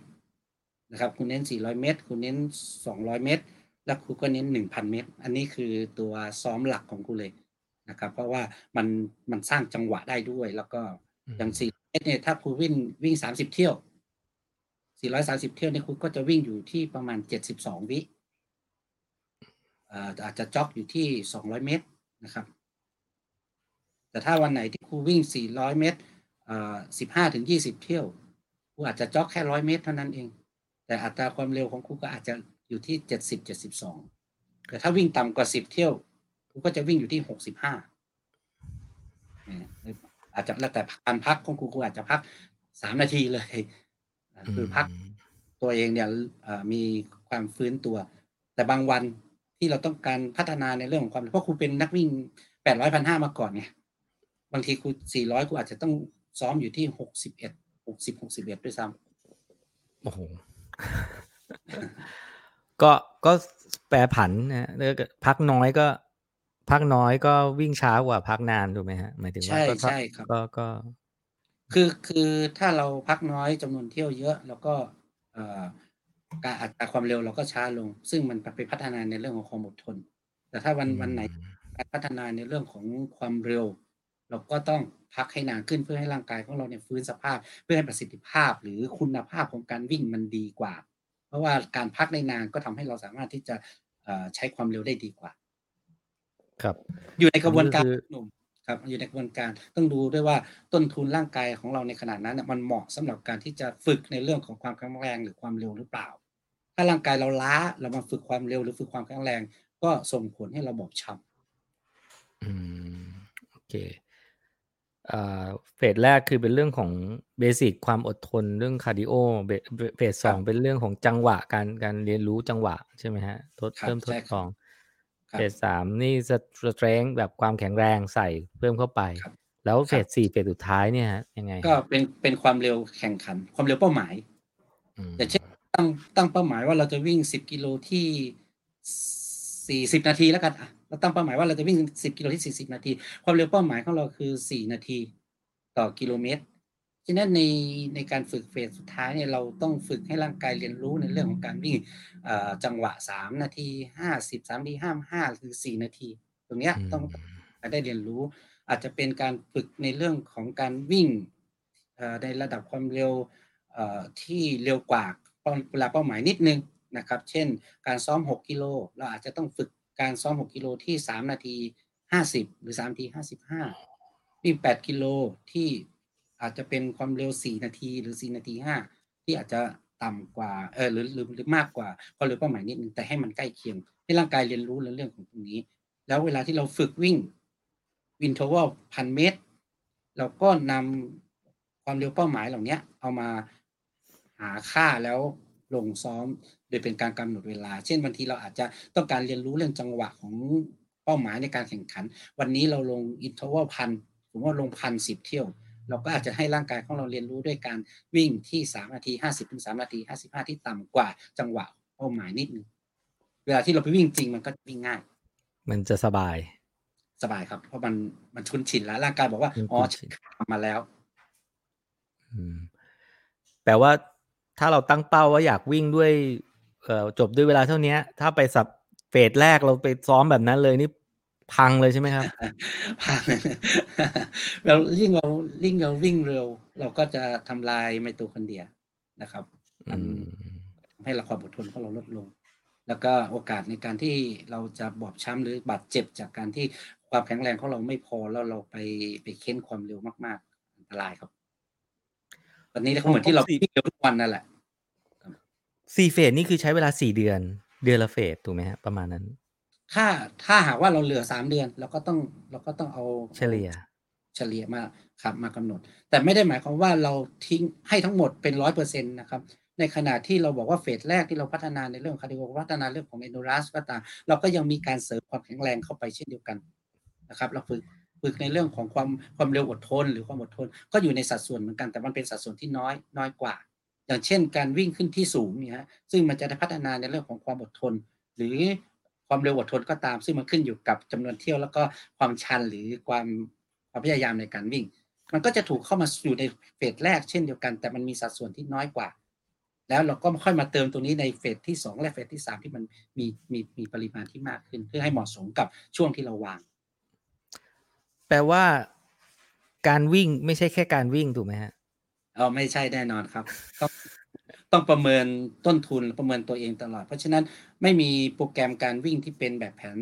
นะครับกูเน้น400เมตรกูเน้น200เมตร แล้วกูก็เน้น1,000เมตร อันนี้คือตัวซ้อมหลักของกูเลยนะครับ เพราะว่ามันมันสร้างจังหวะได้ด้วย แล้วก็อืมอย่าง400เมตรเนี่ยถ้าครูวิ่งวิ่ง30เที่ยว430เที่ยวเนี่ยครูก็จะวิ่งอยู่ที่ประมาณ72วิเอ่ออาจจะจ็อกอยู่ที่200เมตรนะครับ แต่ถ้าวันไหนที่ครูวิ่ง400เมตรเอ่อ15ถึง20เที่ยวครูอาจจะจ็อกแค่100เมตรเท่านั้นเอง แต่อัตราความเร็วของครูก็อาจจะ อยู่ที่70 72แต่ถ้าวิ่งต่ำกว่า10เที่ยวครูก็จะวิ่งอยู่ที่65เนี่ยอาจจะแล้วแต่การพักของครูครูอาจจะพัก3นาทีเลยนะคือพักตัวเองเนี่ยเอ่อมีความฟื้นตัว แต่บางวันที่เราต้องการพัฒนาในเรื่องของความเพราะครูเป็นนักวิ่งแปดร้อยพันห้ามาก่อนไงบางทีครูสี่ร้อยครูอาจจะต้องซ้อมอยู่ที่หกสิบเอ็ดหกสิบหกสิบเอ็ดด้วยซ้โอ้โห ก็ก็แปรผันนะฮะแล้วก็พักน้อยก็ พักน้อยก็วิ่งช้ากว่าพักนานถูกไหมฮะหมายถึำงว่าใช่ก็ถ้าใช่ครับก็ก็ คือคือถ้าเราพักน้อยจำนวนเที่ยวเยอะ แล้วก็เอ่อการอัตราความเร็วเราก็ช้าลง ซึ่งมันไปพัฒนาในเรื่องของความอดทน แต่ถ้าวันวันไหนการพัฒนาในเรื่องของความเร็ว เราก็ต้องพักให้นานขึ้นเพื่อให้ร่างกายของเราเนี่ยฟื้นสภาพ เพื่อให้ประสิทธิภาพ หรือคุณภาพของการวิ่งมันดีกว่า เพราะว่าการพักในนานก็ทำให้เราสามารถที่จะเอ่อใช้ความเร็วได้ดีกว่า ครับ อยู่ในกระบวนการอันนี้ก็คือหนุ่มครับ อยู่ในกระบวนการต้องดูด้วยว่าต้นทุนร่างกายของเราในขนาดนั้นน่ะมันเหมาะสำหรับการที่จะฝึกในเรื่องของความแข็งแรงหรือความเร็วหรือเปล่า ถ้าร่างกายเราล้าเรามาฝึกความเร็วหรือฝึกความแข็งแรง ก็ส่งผลให้เราบอบช้ำอืมโอเคอ่า phase แรกคือเป็นเรื่องของ basic ความอดทนเรื่อง cardio base phase สองเป็นเรื่องของจังหวะการการเรียนรู้จังหวะใช่ไหมฮะทดครับเริ่มทดใช่ครับลองครับ phase สามนี่ strength แบบความแข็งแรงใส่เพิ่มเข้าไปครับแล้วครับเฟสสี่เฟสสุดท้ายเนี่ยฮะยังไง ก็เป็นเป็นความเร็วแข่งขัน ความเร็วเป้าหมายอืมอย่างเช่นตั้งตั้งเป้าหมายว่าเราจะวิ่ง10กิโลที่40นาทีแล้วกันอะ เราตั้งเป้าหมายว่าเราจะวิ่ง 10 กิโลที่ 40 นาที ความเร็วเป้าหมายของเราคือ 4 นาทีต่อกิโลเมตร ฉะนั้นในในการฝึกเฟสสุดท้ายเนี่ยเราต้องฝึกให้ร่างกายเรียนรู้ในเรื่องของการวิ่งเอ่อจังหวะ 3 นาที 50 3นาที55หรือ4นาที ตรงเนี้ยต้องได้เรียนรู้อาจจะเป็นการฝึกในเรื่องของการวิ่งเอ่อในระดับความเร็วเอ่อที่เร็วกว่าเวลาเป้าหมายนิดนึงนะครับ เช่น การซ้อม 6 กิโล เราอาจจะต้องฝึก การซ้อม 6 กิโลที่ 3 นาที 50 หรือ 3 นาที 55 วิ่ง 8 กิโลที่อาจจะเป็นความเร็ว 4 นาทีหรือ 4 นาที 5 ที่อาจจะต่ำกว่าเออหรือหรือหรือมากกว่าความเร็วเป้าหมายนิดนึงแต่ให้มันใกล้เคียง ให้ร่างกายเรียนรู้ในเรื่องของตรงนี้ แล้วเวลาที่เราฝึกวิ่งinterval พันเมตร เราก็นำความเร็วเป้าหมายเหล่านี้เอามาหาค่าแล้วลงซ้อม โดยเป็นการกำหนดเวลา เช่นบางทีเราอาจจะต้องการเรียนรู้เรื่องจังหวะของเป้าหมายในการแข่งขัน วันนี้เราลง interval พันสมมติว่าลงพันสิบเที่ยว เราก็อาจจะให้ร่างกายของเราเรียนรู้ด้วยการวิ่งที่สามนาทีห้าสิบถึงสามนาทีห้าสิบห้าที่ต่ำกว่าจังหวะเป้าหมายนิดนึงเวลาที่เราไปวิ่งจริงมันก็วิ่งง่าย มันจะสบาย สบายครับ เพราะมันมันชุนชินแล้วร่างกายบอกว่ามันอ๋อคุ้นชินทำมาแล้วอืมแปลว่าถ้าเราตั้งเป้าว่าอยากวิ่งด้วยเอ่อ จบด้วยเวลาเท่านี้ถ้าไปสับเฟสแรกเราไปซ้อมแบบนั้นเลยนี่พังเลยใช่ไหมครับ พังเรายิ่งเรายิ่งเราวิ่งเร็ว เราก็จะทำลายไมโตคอนเดรียนะครับอืมทำให้เราความอดทนของเราลดลง แล้วก็โอกาสในการที่เราจะบอบช้ำหรือบาดเจ็บจากการที่ความแข็งแรงของเราไม่พอแล้วเราไปไปเค้นความเร็วมาก ๆ อันตรายครับ ตอนนี้ก็เหมือนที่เราพอครบสี่วิ่งเร็วทุกวันนั่นแหละ สี่เฟสนี่คือใช้เวลาสี่เดือน เดือนละเฟสถูกไหมฮะประมาณนั้น ถ้าถ้าหากว่าเราเหลือสามเดือนเราก็ต้องเราก็ต้องเอาเฉลี่ย เฉลี่ยมาครับมากำหนด แต่ไม่ได้หมายความว่าเราทิ้งให้ทั้งหมดเป็นร้อยเปอร์เซ็นต์นะครับในขณะที่เราบอกว่า phase แรกที่เราพัฒนาในเรื่อง cardio พัฒนาเรื่องของ endurance ก็ตามเราก็ยังมีการเสริมความแข็งแรงเข้าไปเช่นเดียวกันนะครับเราฝึกฝึกในเรื่องของความความเร็วอดทน หรือความอดทน ก็อยู่ในสัดส่วนเหมือนกันแต่มันเป็นสัดส่วนที่น้อยน้อยกว่า อย่างเช่น การวิ่งขึ้นที่สูงเนี่ยฮะซึ่งมันจะได้พัฒนาในเรื่องของความอดทน หรือความเร็วอดทนก็ตาม ซึ่งมันขึ้นอยู่กับจำนวนเที่ยวแล้วก็ความชันหรือความความพยายามในการวิ่ง มันก็จะถูกเข้ามาอยู่ในเฟสแรกเช่นเดียวกัน แต่มันมีสัดส่วนที่น้อยกว่า แล้วเราก็ค่อยมาเติมตรงนี้ในเฟสที่ 2 และเฟสที่ 3 ที่มันมีมีมีปริมาณที่มากขึ้น เพื่อให้เหมาะสมกับช่วงที่เราวาง แปลว่าการวิ่งไม่ใช่แค่การวิ่งถูกไหมฮะ เอาไม่ใช่แน่นอนครับ ต้องต้องประเมินต้นทุนประเมินตัวเองตลอด เพราะฉะนั้นไม่มีโปรแกรมการวิ่งที่เป็นแบบแผน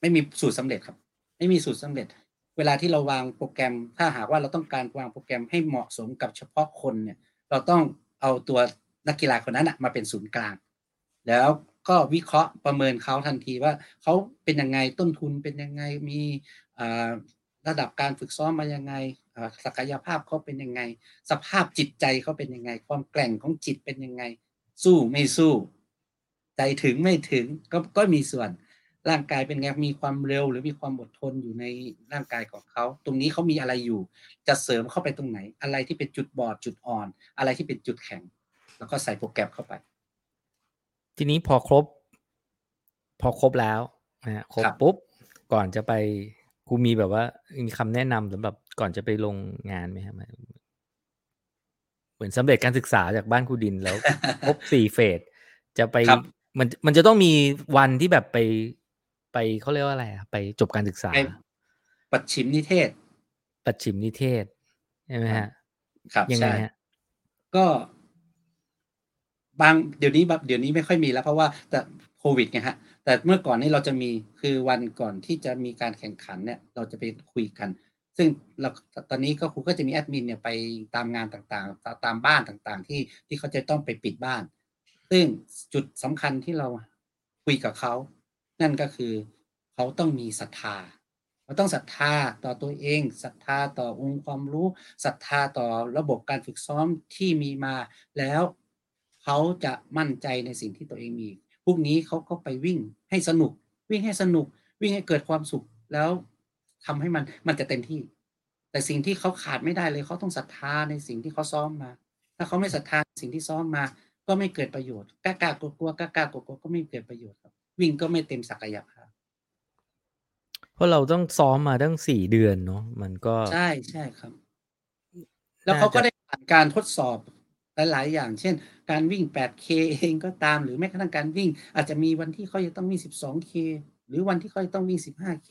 ไม่มีสูตรสำเร็จครับ ไม่มีสูตรสำเร็จ เวลาที่เราวางโปรแกรม ถ้าหากว่าเราต้องการวางโปรแกรมให้เหมาะสมกับเฉพาะคนเนี่ย เราต้องเอาตัวนักกีฬาคนนั้นนะมาเป็นศูนย์กลาง แล้วก็วิเคราะห์ประเมินเขาทันทีว่าเขาเป็นยังไงต้นทุนเป็นยังไงมีอ่า ระดับการฝึกซ้อมมายังไงอ่าศักยภาพเขาเป็นยังไง สภาพจิตใจเขาเป็นยังไง ความแกร่งของจิตเป็นยังไง สู้ไม่สู้ ใจถึงไม่ถึงก็ก็มีส่วนร่างกายเป็นไงมีความเร็ว หรือมีความอดทนอยู่ในร่างกายของเขาตรงนี้เขามีอะไรอยู่ จะเสริมเข้าไปตรงไหน อะไรที่เป็นจุดบอดจุดอ่อน อะไรที่เป็นจุดแข็ง แล้วก็ใส่โปรแกรมเข้าไป ทีนี้พอครบ พอครบแล้วนะฮะครบครับปุ๊บก่อนจะไป กูมีแบบว่ามีคำแนะนำสำหรับก่อนจะไปลงงานไหมครับเหมือนสำเร็จการศึกษาจากบ้านครูดินแล้วครบสี่เฟสจะไปครับมันมันจะต้องมีวันที่แบบไปไปเขาเรียกว่าอะไรอะไปจบการศึกษาไปปัดชิมนิเทศ ปัดฉิมนิเทศใช่ไหมฮะครับยังไงใช่ฮะก็บางเดี๋ยวนี้แบบเดี๋ยวนี้ไม่ค่อยมีแล้วเพราะว่าแต่โควิดไงฮะ แต่เมื่อก่อนนี้เราจะมีคือวันก่อนที่จะมีการแข่งขันเนี่ยเราจะไปคุยกัน ซึ่งเราตอนนี้ก็ครูก็จะมีแอดมินเนี่ยไปตามงานต่างๆ ตามบ้านต่างๆ ที่ที่เขาจะต้องไปปิดบ้าน ซึ่งจุดสำคัญที่เราคุยกับเขา นั่นก็คือเขาต้องมีศรัทธาเราต้องศรัทธาต่อตัวเองศรัทธาต่อองค์ความรู้ศรัทธาต่อระบบการฝึกซ้อมที่มีมา แล้วเขาจะมั่นใจในสิ่งที่ตัวเองมี พวกนี้เขาก็ไปวิ่งให้สนุก วิ่งให้สนุก วิ่งให้เกิดความสุขแล้วทำให้มันมันจะเต็มที่ แต่สิ่งที่เขาขาดไม่ได้เลยเขาต้องศรัทธาในสิ่งที่เขาซ้อมมา ถ้าเขาไม่ศรัทธาในสิ่งที่ซ้อมมา ก็ไม่เกิดประโยชน์กล้ากล้ากลัวกลัวกล้ากล้ากลัวกลัวก็ไม่เกิดประโยชน์ครับ วิ่งก็ไม่เต็มศักยภาพเพราะเราต้องซ้อมมาตั้งสี่เดือนเนาะมันก็ใช่ใช่ครับ แล้วเขาก็ได้ผ่านการทดสอบหลายๆอย่าง เช่น การวิ่ง 8K เองก็ตามหรือแม้กระทั่งการวิ่ง อาจจะมีวันที่เขาจะต้องวิ่ง 12K หรือวันที่เขาจะต้องวิ่ง 15K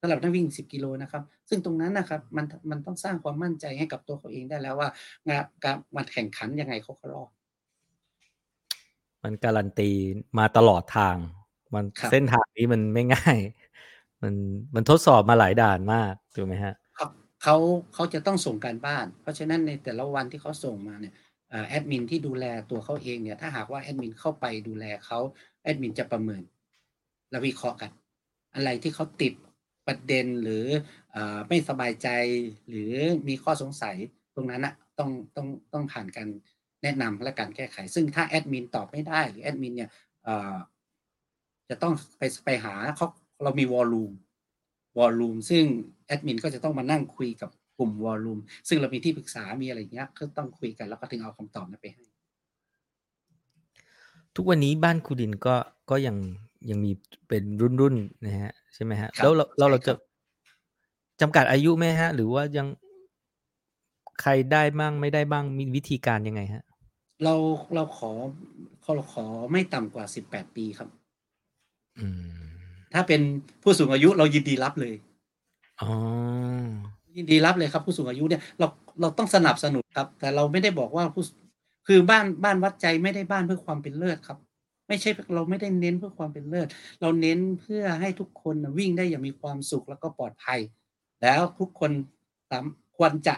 สำหรับนักวิ่ง 10 กิโลนะครับ ซึ่งตรงนั้นนะครับมันมันต้องสร้างความมั่นใจให้กับตัวเขาเองได้แล้วว่างานการมันแข่งขันยังไงเขาก็รอดมันการันตีมาตลอดทาง มันเส้นทางนี้มันไม่ง่าย มันมันทดสอบมาหลายด่านมากถูกไหมฮะเขาเขาจะต้องส่งการบ้าน เพราะฉะนั้นในแต่ละวันที่เขาส่งมาเนี่ย แอดมินที่ดูแลตัวเขาเองเนี่ยถ้าหากว่าแอดมินเข้าไปดูแลเขาแอดมินจะประเมินและวิเคราะห์กัน อะไรที่เขาติดประเด็นหรืออไม่สบายใจหรือมีข้อสงสัยตรงนั้นนะต้องต้องต้องผ่านการแนะนำและการแก้ไข ซึ่งถ้าแอดมินตอบไม่ได้หรือแอดมินเนี่ยจะต้องไปไปหาเขาเรามีวอลลุ่มวอลลุ่มซึ่งแอดมินก็จะต้องมานั่งคุยกับ กลุ่มวอลลุ่มซึ่งเรามีที่ปรึกษามีอะไรอย่างเงี้ย ก็ต้องคุยกันแล้วก็ถึงเอาคำตอบนั้นไปให้ ทุกวันนี้บ้านครูดินก็ก็ยังยังมีเป็นรุ่นรุ่นๆนะฮะใช่ไหมฮะครับแล้วเราเราเราใช่คจะรับจำกัดอายุไหมฮะ หรือว่ายังใครได้บ้างไม่ได้บ้างมีวิธีการยังไงฮะ เราเราขอเราขอไม่ต่ำกว่า18ปีครับอืมถ้าเป็นผู้สูงอายุเรายินดีรับเลยอ๋อ ยินดีรับเลยครับผู้สูงอายุเนี่ยเราเราต้องสนับสนุนครับ แต่เราไม่ได้บอกว่าผู้คือบ้านบ้านวัดใจไม่ได้บ้านเพื่อความเป็นเลิศครับ ไม่ใช่เราไม่ได้เน้นเพื่อความเป็นเลิศ เราเน้นเพื่อให้ทุกคนวิ่งได้อย่างมีความสุขแล้วก็ปลอดภัย แล้วทุกคนควรจะ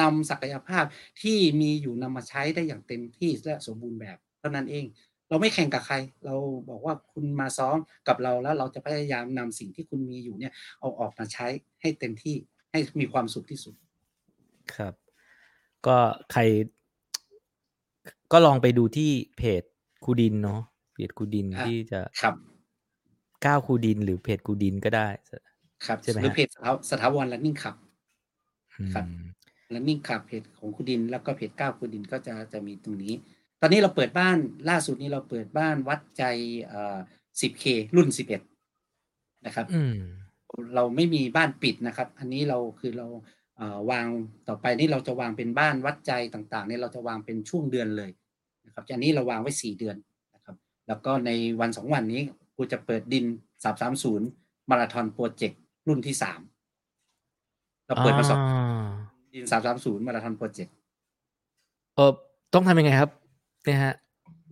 นำศักยภาพที่มีอยู่นำมาใช้ได้อย่างเต็มที่และสมบูรณ์แบบเท่านั้นเอง เราไม่แข่งกับใคร เราบอกว่าคุณมาซ้อมกับเราแล้วเราจะพยายามนำสิ่งที่คุณมีอยู่เนี่ยเอาออกมาใช้ให้เต็มที่ ให้มีความสุขที่สุด ครับ ก็ใคร ก็ลองไปดูที่เพจครูดินเนาะเพจครูดินครับที่จะครับก้าวครูดินหรือเพจครูดินก็ได้ ครับใช่ไหมหรือฮะเพจสถาสถาวัน running club ครับอืม running club เพจของคุณดิน แล้วก็เพจก้าวคุณดินก็จะจะมีตรงนี้ ตอนนี้เราเปิดบ้านล่าสุดนี้เราเปิดบ้านวัดใจเอ่อ 10K รุ่น 11 นะครับอืม เราไม่มีบ้านปิดนะครับ อันนี้เราคือเราเอ่อวางต่อไปนี่เราจะวางเป็นบ้านวัดใจต่างๆเนี่ยเราจะวางเป็นช่วงเดือนเลยนะครับอันนี้เราวางไว้สี่เดือนนะครับ แล้วก็ในวันสองวันนี้กูจะเปิดดินสามสามศูนย์มาราธอนโปรเจกต์รุ่นที่สามเราเปิดมาสองอ่าดินสามสามศูนย์มาราธอน projectเออต้องทำยังไงครับเนี่ยฮะ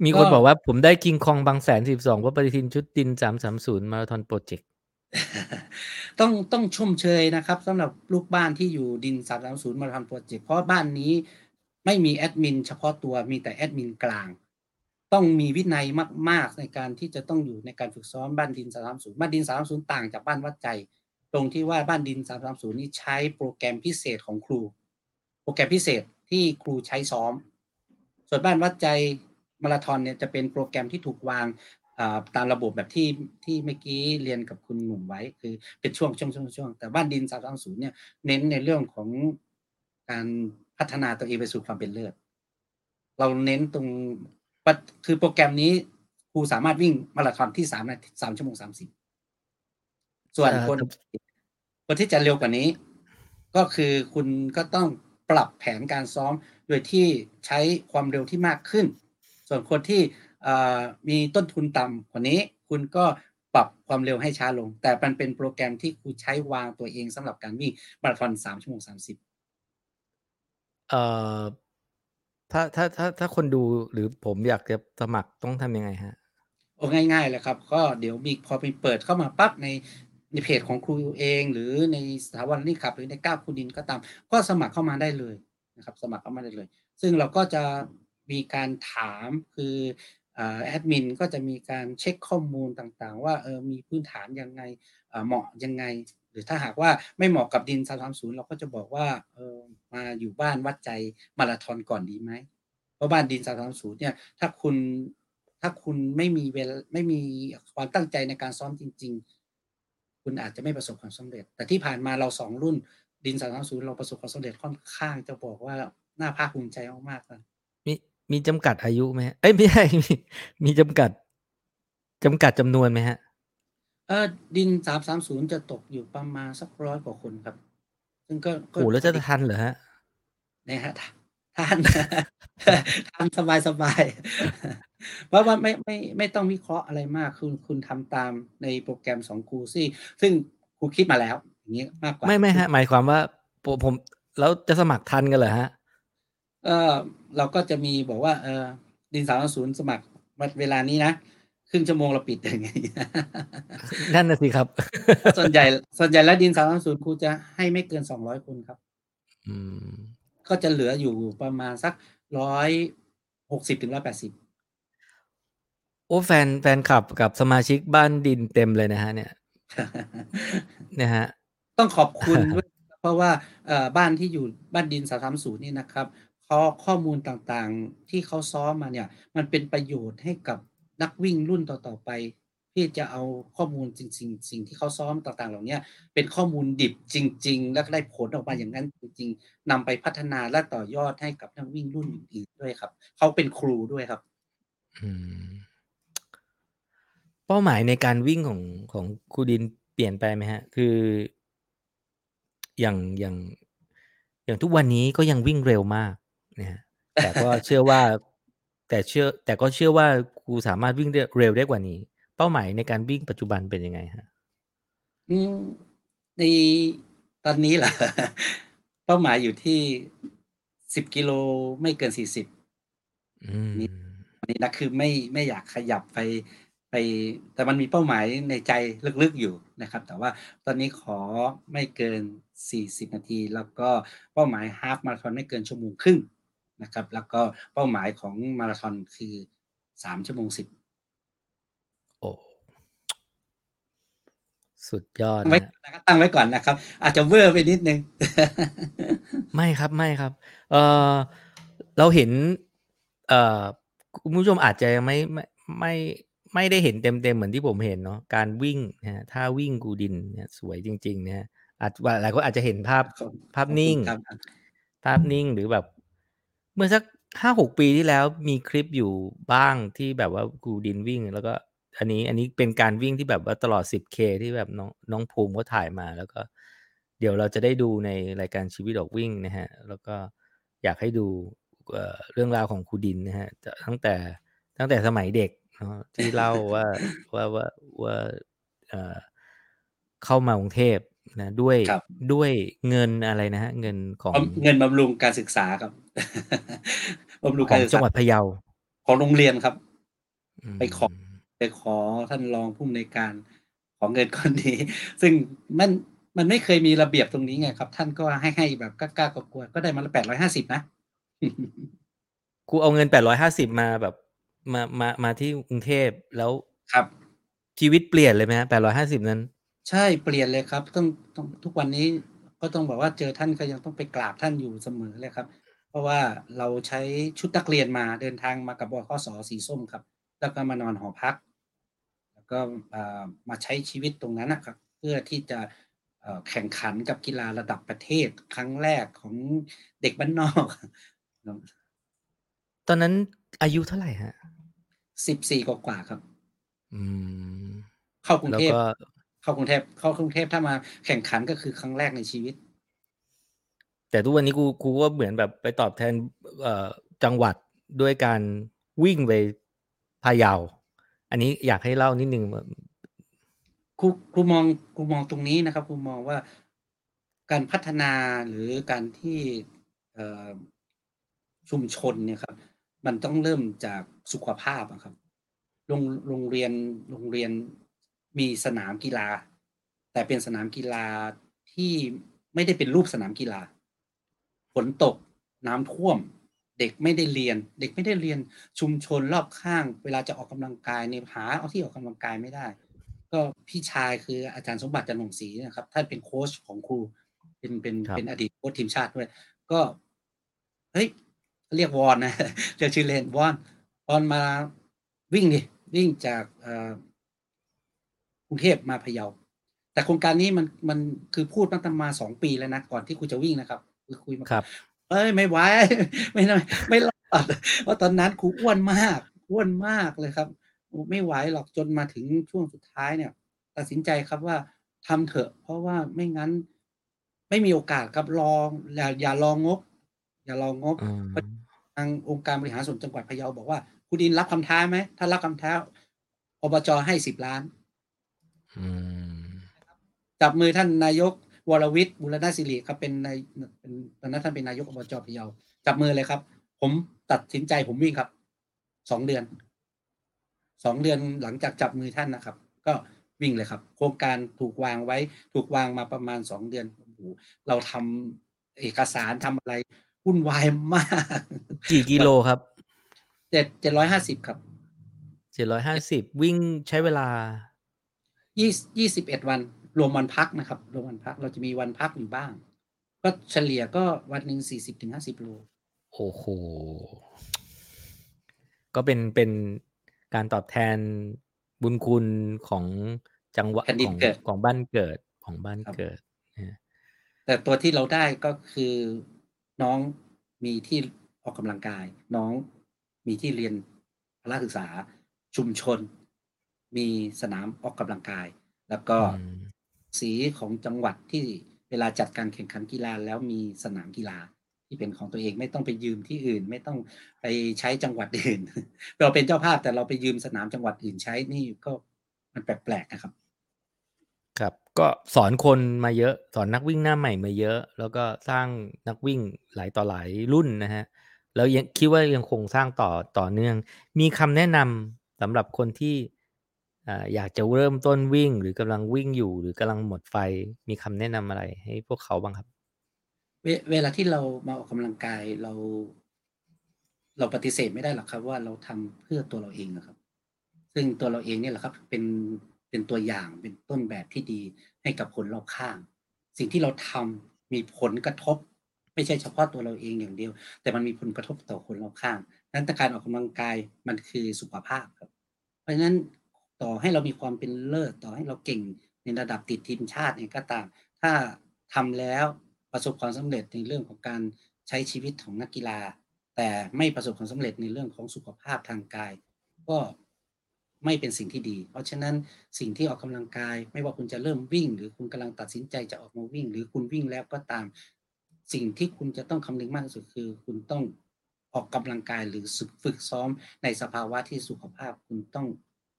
มีคนก็บอกว่าผมได้คิงคองบางแสนสิบสองเพราะปฏิทินชุดดินสามสามศูนย์มาราธอน project ต้องต้องชมเชยนะครับสำหรับลูกบ้านที่อยู่ดินสามสามศูนย์มาราธอน project เพราะบ้านนี้ไม่มีแอดมินเฉพาะตัวมีแต่แอดมินกลาง ต้องมีวินัยมาก ๆ ในการที่จะต้องอยู่ในการฝึกซ้อมบ้านดินสามศูนย์บ้านดินสามศูนย์ต่างจากบ้านวัดใจ ตรงที่ว่าบ้านดินสามศูนย์นี่ใช้โปรแกรมพิเศษของครู โปรแกรมพิเศษที่ครูใช้ซ้อม ส่วนบ้านวัดใจมาราธอนเนี่ยจะเป็นโปรแกรมที่ถูกวาง ตามระบบแบบที่ที่เมื่อกี้เรียนกับคุณหนุ่มไว้ คือเป็นช่วงช่วงช่วงช่วงแต่บ้านดินสามศูนย์เนี่ยเน้นในเรื่องของการพัฒนาตัวเองไปสู่ความเป็นเลิศเราเน้นตรงปะคือโปรแกรมนี้ครูสามารถวิ่งมาราธอนที่สามนาทีสามชั่วโมงสามสิบส่วนเอ่อคนแต่คนที่จะเร็วกว่านี้ ก็คือคุณก็ต้องปรับแผนการซ้อมโดยที่ใช้ความเร็วที่มากขึ้น ส่วนคนที่เอ่อ มีต้นทุนต่ำกว่านี้ คุณก็ปรับความเร็วให้ช้าลง แต่มันเป็นโปรแกรมที่ครูใช้วางตัวเองสำหรับการวิ่งมาราธอนสามชั่วโมงสามสิบเอ่อถ้าถ้าถ้าถ้าคนดูหรือผมอยากจะสมัครต้องทำยังไงฮะโอ้ง่ายๆเลยครับ ก็เดี๋ยวมีพอไปเปิดเข้ามาปั๊บในในเพจของครูเอง หรือในสถาบันนี่ครับ หรือในก้าวครูดินก็ตาม ก็สมัครเข้ามาได้เลยนะครับ สมัครเข้ามาได้เลย ซึ่งเราก็จะมีการถามคืออ่า แอดมินก็จะมีการเช็คข้อมูลต่างๆ ว่าเออมีพื้นฐานยังไงเหมาะยังไง หรือถ้าหากว่าไม่เหมาะกับดินสามศูนย์เราก็จะบอกว่าเออมาอยู่บ้านวัดใจมาราธอนก่อนดีไหมเพราะบ้านดินสามสามศูนย์เนี่ยถ้าคุณถ้าคุณไม่มีเวลาไม่มีความตั้งใจในการซ้อมจริง ๆ คุณอาจจะไม่ประสบความสำเร็จ แต่ที่ผ่านมาเราสองรุ่นดินสามสามศูนย์เราประสบความสำเร็จค่อนข้างจะบอกว่าน่าภาคภูมิใจมากๆเลย มีมีจำกัดอายุไหมฮะเอ้ยไม่ใช่มีมีจำกัดจำกัดจำนวนไหมฮะ เออดินสามสามศูนย์จะตกอยู่ประมาณสักร้อยกว่าคนครับ ซึ่งก็ก็โอ้แล้วจะทันเหรอฮะนะฮะท่านทำสบายสบายๆเพราะว่าไม่ไม่ไม่ต้องวิเคราะห์อะไรมาก คุณคุณทำตามในโปรแกรมสองครูซี่ ซึ่งครูคิดมาแล้ว อย่างนี้มากกว่า ไม่ไม่ฮะ หมายความว่าผมผมแล้วจะสมัครทันกันเหรอฮะ เออเราก็จะมีบอกว่า เออดินสามศูนย์สมัครเวลานี้นะครึ่งชั่วโมงเราปิดอย่างเงี้ยนั่นน่ะสิครับ ส่วนใหญ่ ส่วนใหญ่แล้วดินสามศูนย์ครูจะให้ไม่เกินสองร้อยคนครับ อืม ก็จะเหลืออยู่ประมาณสักร้อยหกสิบถึงร้อยแปดสิบโอ้แฟนแฟนคลับกับสมาชิกบ้านดินเต็มเลยนะฮะ เนี่ยนะฮะ ต้องขอบคุณด้วยเพราะว่าเอ่อบ้านที่อยู่บ้านดินสามศูนย์นี่นะครับเขาข้อมูลต่างๆ ที่เขาซ้อมมาเนี่ย มันเป็นประโยชน์ให้กับนักวิ่งรุ่นต่อๆไปที่จะเอาข้อมูลจริงๆสิ่งที่เขาซ้อมต่างๆ เหล่านี้เป็นข้อมูลดิบจริง ๆ แล้วก็ได้ผลออกมาอย่างนั้นจริง ๆนำไปพัฒนาและต่อยอดให้กับนักวิ่งรุ่นอื่นๆด้วยครับ เขาเป็นครูด้วยครับอืมเป้าหมายในการวิ่งของของครูดินเปลี่ยนไปไหมฮะ คือ อย่างอย่างอย่างทุกวันนี้ก็ยังวิ่งเร็วมาก นะฮะแต่ก็เชื่อว่า แต่เชื่อ แต่ก็เชื่อว่าครูสามารถวิ่งได้เร็วได้กว่านี้ เป้าหมายในการวิ่งปัจจุบันเป็นยังไงฮะอืมในตอนนี้เหรอเป้าหมายอยู่ที่สิบกิโลไม่เกินสี่สิบอืมอันนี้นะคือไม่ไม่อยากขยับไปไป แต่มันมีเป้าหมายในใจลึกๆอยู่นะครับ แต่ว่าตอนนี้ขอไม่เกิน40นาที แล้วก็เป้าหมายฮาฟมาราธอนไม่เกินชั่วโมงครึ่ง นะครับ แล้วก็เป้าหมายของมาราธอนคือ3ชั่วโมง10โอ้สุดยอดตั้งไว้นะนะครับตั้งไว้ก่อนนะครับ อาจจะเวอร์ไปนิดนึง ไม่ครับไม่ครับ เออเราเห็น เอ่อคุณผู้ชมอาจจะยังไม่ไม่ไม่ไม่ได้เห็นเต็มเต็มๆเหมือนที่ผมเห็นเนาะการวิ่งนะฮะถ้าวิ่งกูดินเนี่ยสวยจริง ๆ นะฮะอาจว่าหลายคนอาจจะเห็นภาพขอบภาพนิ่งขอบคุณครับภาพนิ่งหรือแบบเมื่อสักห้าหกปีที่แล้วมีคลิปอยู่บ้างที่แบบว่ากูดินวิ่ง แล้วก็ อันนี้อันนี้เป็นการวิ่งที่แบบว่าตลอด 10K ที่แบบน้องน้องภูมิเขาถ่ายมาแล้วก็ เดี๋ยวเราจะได้ดูในรายการชีวิตออกวิ่งนะฮะ แล้วก็อยากให้ดูเรื่องราวของครูดินนะฮะตั้งแต่ตั้งแต่สมัยเด็กเนาะที่เล่าว่าว่าว่าว่าเข้ามากรุงเทพ นะด้วยครับด้วยเงินอะไรนะฮะเงินของเงินบำรุงการศึกษาครับบำรุงขกาอรงศึกจังษาหวัดพะเยาของโรงเรียนครับมไปขอไปขอท่านรองผู้อำนวยการของเงินก้อนนี้ ซึ่งมันมันไม่เคยมีระเบียบตรงนี้ไงครับ ท่านก็ให้ให้แบบกล้าๆกลัวๆก็ได้มาละแปดร้อยห้าสิบนะกูเอาเงินแปดร้อยห้าสิบมาแบบ มามามาที่กรุงเทพแล้วครับชีวิตเปลี่ยนเลยไหมฮะแปดร้อยห้าสิบนั้น ใช่เปลี่ยนเลยครับต้องต้องทุกวันนี้ก็ต้องบอกว่าเจอท่านก็ยังต้องไปกราบท่านอยู่เสมอเลยครับ เพราะว่าเราใช้ชุดนักเรียนมาเดินทางมากับบขสสีส้มครับ แล้วก็มานอนหอพัก แล้วก็อ่ามาใช้ชีวิตตรงนั้นนะครับ เพื่อที่จะเอ่อแข่งขันกับกีฬาระดับประเทศครั้งแรกของเด็กบ้านนอก ตอนนั้นอายุเท่าไหร่ฮะสิบสี่กว่าๆครับ อืม เข้ากรุงแล้วเทพก็ เข้ากรุงเทพเข้ากรุงเทพถ้ามาแข่งขันก็คือครั้งแรกในชีวิต แต่ทุกวันนี้กูกูก็เหมือนแบบไปตอบแทนเอ่อจังหวัดด้วยการวิ่งไปพะเยาอันนี้อยากให้เล่านิดนึงว่าครูครูมองครูมองตรงนี้นะครับครูมองว่าการพัฒนาหรือการที่เอ่อชุมชนเนี่ยครับ มันต้องเริ่มจากสุขภาพอะครับโรงโรงเรียนโรงเรียน มีสนามกีฬา แต่เป็นสนามกีฬาที่ไม่ได้เป็นรูปสนามกีฬาฝนตกน้ำท่วม เด็กไม่ได้เรียน เด็กไม่ได้เรียนชุมชนรอบข้าง เวลาจะออกกำลังกายเนี่ยหาเอาที่ออกกำลังกายไม่ได้ ก็พี่ชายคืออาจารย์สมบัติจันทร์หงศรีนะครับท่านเป็นโค้ชของครู เป็นเป็นครับเป็นอดีตโค้ชทีมชาติด้วย ก็เฮ้ยเรียกวอนนะเรียกชื่อเล่นวอนวอนมาวิ่งดิวิ่งจากเอ่อ กรุงเทพมาพะเยา แต่โครงการนี้มันมันคือพูดมาตั้งมาสองปีแล้วนะก่อนที่ครูจะวิ่งนะครับคือคุยมาครับ เอ้ยไม่ไหวไม่ได้ไม่รอดเพราะตอนนั้นครูอ้วนมากอ้วนมากเลยครับ ไม่ไหวหรอกจนมาถึงช่วงสุดท้ายเนี่ย ตัดสินใจครับว่าทำเถอะ เพราะว่าไม่งั้น ไม่มีโอกาสครับลองอย่าอย่าลองงบ อย่าลองงบอืมทางองค์การบริหารส่วนจังหวัดพะเยาบอกว่า คุณดินรับคำท้าไหมถ้ารับคำท้าอบจให้สิบล้านอืม จับมือท่านนายกวรวิทย์บุรณศิริครับเป็นนายเป็นตอนนั้นท่านเป็นนายกอบจพะเยาจับมือเลยครับ ผมตัดสินใจผมวิ่งครับสองเดือนสองเดือนหลังจากจับมือท่านนะครับ ก็วิ่งเลยครับ โครงการถูกวางไว้ ถูกวางมาประมาณสองเดือนโอ้โหเราทำเอกสารทำอะไรวุ่นวายมาก กี่กิโลครับเจ็ดเจ็ดร้อยห้าสิบครับเจ็ดร้อยห้าสิบวิ่งใช้เวลา ยี่ยี่สิบเอ็ดวัน รวมวันพักนะครับ รวมวันพักเราจะมีวันพักอยู่บ้าง ก็เฉลี่ยก็วันหนึ่งสี่สิบถึงห้าสิบโลโอ้โห ก็เป็นเป็นการตอบแทนบุญคุณของจังหวัดแผ่นดิขนองเกิดของบ้านเกิดของบ้านครับเกิดนะฮะแต่ตัวที่เราได้ก็คือน้องมีที่ออกกำลังกาย น้องมีที่เรียนพละศึกษาชุมชน มีสนามออกกำลังกาย แล้วก็อืมสีของจังหวัดที่เวลาจัดการแข่งขันกีฬาแล้วมีสนามกีฬาที่เป็นของตัวเองไม่ต้องไปยืมที่อื่น ไม่ต้องไปใช้จังหวัดอื่น เราเป็นเจ้าภาพแต่เราไปยืมสนามจังหวัดอื่นใช้นี่ก็มันแปลกๆนะครับ ครับ ก็สอนคนมาเยอะ สอนนักวิ่งหน้าใหม่มาเยอะ แล้วก็สร้างนักวิ่งหลายต่อหลายรุ่นนะฮะแล้วยังคิดว่ายังคงสร้างต่อต่อเนื่อง มีคำแนะนำสำหรับคนที่ อยากจะเริ่มต้นวิ่งหรือกำลังวิ่งอยู่หรือกำลังหมดไฟมีคำแนะนำอะไรให้พวกเขาบ้างครับ?เวเวลาที่เรามาออกกำลังกายเรา เราปฏิเสธไม่ได้หรอกครับ ว่าเราทำเพื่อตัวเราเองอะครับ ซึ่งตัวเราเองเนี่ยแหละครับ เป็นเป็นตัวอย่างเป็นต้นแบบที่ดีให้กับคนรอบข้าง สิ่งที่เราทำมีผลกระทบ ไม่ใช่เฉพาะตัวเราเองอย่างเดียว แต่มันมีผลกระทบต่อคนรอบข้าง นั้นการออกกำลังกายมันคือสุขภาพครับ เพราะฉะนั้น ต่อให้เรามีความเป็นเลิศต่อให้เราเก่งในระดับติดทีมชาติเองก็ตาม ถ้าทำแล้วประสบความสำเร็จในเรื่องของการใช้ชีวิตของนักกีฬา แต่ไม่ประสบความสำเร็จในเรื่องของสุขภาพทางกาย ก็ไม่เป็นสิ่งที่ดี เพราะฉะนั้นสิ่งที่ออกกำลังกาย ไม่ว่าคุณจะเริ่มวิ่ง หรือคุณกำลังตัดสินใจจะออกมาวิ่ง หรือคุณวิ่งแล้วก็ตาม สิ่งที่คุณจะต้องคำนึงมากที่สุดคือ คุณต้องออกกำลังกายหรือฝึกซ้อมในสภาวะที่สุขภาพคุณต้อง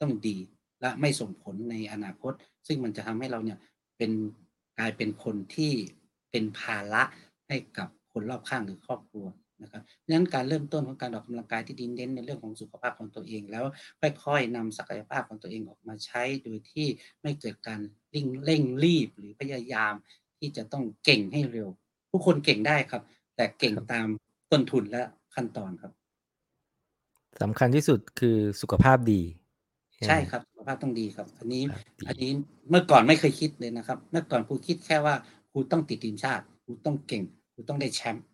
ต้องดี และไม่ส่งผลในอนาคต ซึ่งมันจะทำให้เราเนี่ยเป็นกลายเป็นคนที่เป็นภาระให้กับคนรอบข้างหรือครอบครัวนะครับเพราะฉะนั้นการเริ่มต้นของการออกกำลังกายที่ดีเน้นในเรื่องของสุขภาพของตัวเอง แล้วค่อยๆนำศักยภาพของตัวเองออกมาใช้โดยที่ไม่เกิดการริ่งเร่งรีบหรือพยายามที่จะต้องเก่งให้เร็ว ทุกคนเก่งได้ครับ แต่เก่งตามต้นทุนและขั้นตอนครับสำคัญที่สุดคือสุขภาพดี ใช่ใช่ไหม?ครับสุขภาพต้องดีครับ อันนี้ครับดีอันนี้เมื่อก่อนไม่เคยคิดเลยนะครับ เมื่อก่อนครูคิดแค่ว่าครูต้องติดทีมชาติครูต้องเก่งครูต้องได้แชมป์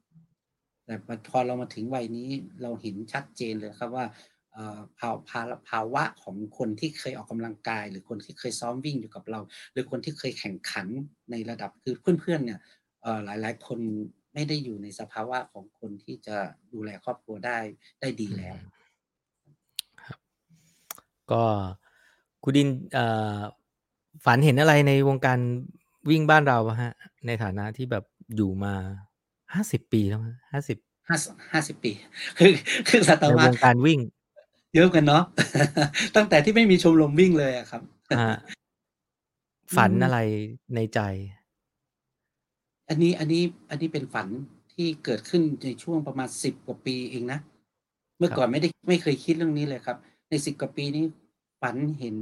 แต่พอพอเรามาถึงวัยนี้เราเห็นชัดเจนเลยครับว่าเอ่อภาภาระภาวะของคนที่เคยออกกำลังกาย หรือคนที่เคยซ้อมวิ่งอยู่กับเรา หรือคนที่เคยแข่งขันในระดับคือเพื่อนๆเนี่ยเอ่อหลายๆคนไม่ได้อยู่ในสภาวะของคนที่จะดูแลครอบครัวได้ได้ดีอืแล้วมครับ ก็ครูดินเอ่อฝันเห็นอะไรในวงการวิ่งบ้านเราบ้างครับ?ในฐานะที่แบบอยู่มา50ปีแล้วมั้ง50ห้าส50ปีครึ่งครึ่งศตในวรวรษงการวิ่ง เยอะเหมือนกันเนาะตั้งแต่ที่ไม่มีชมรมวิ่งเลยอะครับครับอืฝันมอะไรในใจ?อันนี้อันนี้อันนี้เป็นฝันที่เกิดขึ้นในช่วงประมาณ10กว่าปีเองนะ เมื่อครัก่อนบไม่ได้ไม่เคยคิดเรื่องนี้เลยครับ ใน10กว่าปีนี้ฝันเห็น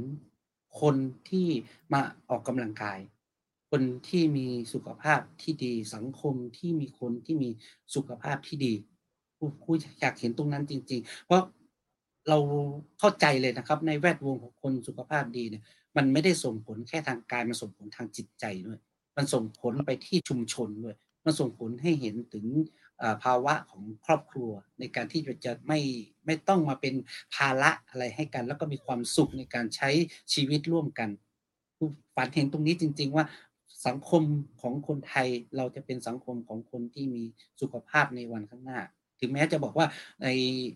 คนที่มาออกกำลังกาย คนที่มีสุขภาพที่ดีสังคมที่มีคนที่มีสุขภาพที่ดีครูครูอยากเห็นตรงนั้นจริง ๆ เพราะเราเข้าใจเลยนะครับ ในแวดวงของคนสุขภาพดีเนี่ย มันไม่ได้ส่งผลแค่ทางกายมันส่งผลทางจิตใจด้วย มันส่งผลไปที่ชุมชนด้วย มันส่งผลให้เห็นถึง ภาวะของครอบครัว ในการที่จะไม่ไม่ต้องมาเป็นภาระอะไรให้กัน แล้วก็มีความสุขในการใช้ชีวิตร่วมกันฝันเห็นตรงนี้จริง ๆ ว่าสังคมของคนไทยเราจะเป็นสังคมของคนที่มีสุขภาพในวันข้างหน้า ถึงแม้จะบอกว่าใน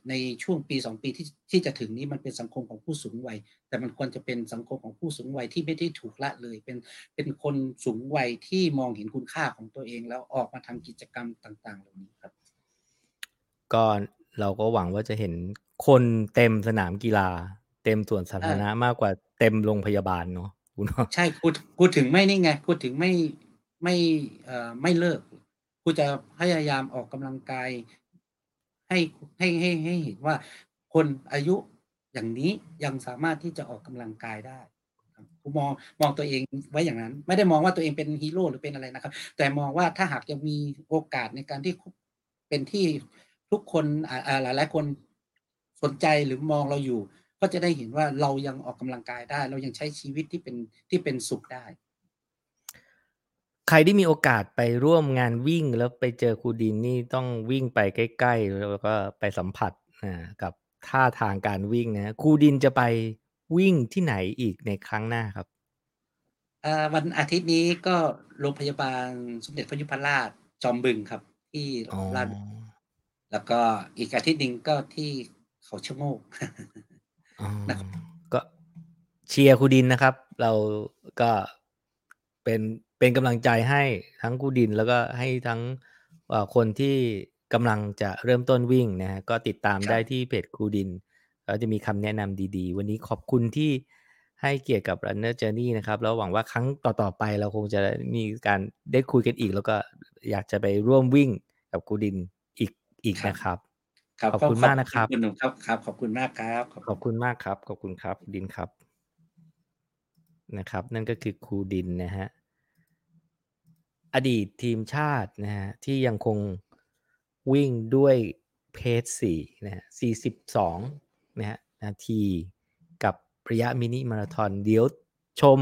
ในช่วงปี 2 ปีที่ที่จะถึงนี้มันเป็นสังคมของผู้สูงวัย แต่มันควรจะเป็นสังคมของผู้สูงวัยที่ไม่ได้ถูกละเลย เป็นเป็นคนสูงวัยที่มองเห็นคุณค่าของตัวเอง แล้วออกมาทำกิจกรรมต่าง ๆ เหล่านี้ครับ ก็เราก็หวังว่าจะเห็นคนเต็มสนามกีฬา เต็มสวนสาใชธารณะ่มากกว่าเต็มโรงพยาบาลเนาะครูเนาะใช่ครูครูถึงไม่นี่ไงครูถึงไม่ไม่เอ่อไม่เลิกครูจะพยายามออกกำลังกาย ให้ให้ให้ให้เห็นว่าคนอายุอย่างนี้ยังสามารถที่จะออกกำลังกายได้ครูมองมองตัวเองไว้อย่างนั้น ไม่ได้มองว่าตัวเองเป็นฮีโร่หรือเป็นอะไรนะครับ แต่มองว่าถ้าหากยังมีโอกาสในการที่เป็นที่ทุกคนอ่าอ่าหลายคนสนใจหรือมองเราอยู่ ก็จะได้เห็นว่าเรายังออกกำลังกายได้ เรายังใช้ชีวิตที่เป็นที่เป็นสุขได้ ใครที่มีโอกาสไปร่วมงานวิ่งแล้วไปเจอครูดินนี่ต้องวิ่งไปใกล้ ๆ แล้วก็ไปสัมผัสอ่ากับท่าทางการวิ่งนะครับครูดินจะไปวิ่งที่ไหนอีกในครั้งหน้าครับ?อ่าวันอาทิตย์นี้ก็โรงพยาบาลสมเด็จพระยุพราชจอมบึงครับ ที่อ๋อลาดแล้วก็อีกอาทิตย์หนึ่งก็ที่เขาชะโงกอ๋อนะครับก็เชียร์ครูดินนะครับ เราก็เป็น เป็นกำลังใจให้ทั้งครูดินแล้วก็ให้ทั้งเอ่อคนที่กำลังจะเริ่มต้นวิ่งนะครับก็ติดตามครไดั้บที่เพจครูดินแล้วจะมีคำแนะนำดีๆ วันนี้ขอบคุณที่ให้เกียรติกับ Runner Journey นะครับ แล้วหวังว่าครั้งต่อ ๆ ไปเราคงจะมีการได้คุยกันอีก แล้วก็อยากจะไปร่วมวิ่งกับครูดินอีกอีกครับนะครับครับ ขอบก็คุณขอบมากนะคคุรัณบคุณหนุ่มครับครับ ขอบคุณมากครับขอบขคุอบคุณมากครับ ขอบคุณครับดินครับนะครับ นั่นก็คือครูดินนะฮะ อดีตทีมชาตินะฮะที่ยังคงวิ่งด้วยเพจ4นะฮะ42นะฮะนาทีกับระยะมินิมาราธอนเดี๋ยวชม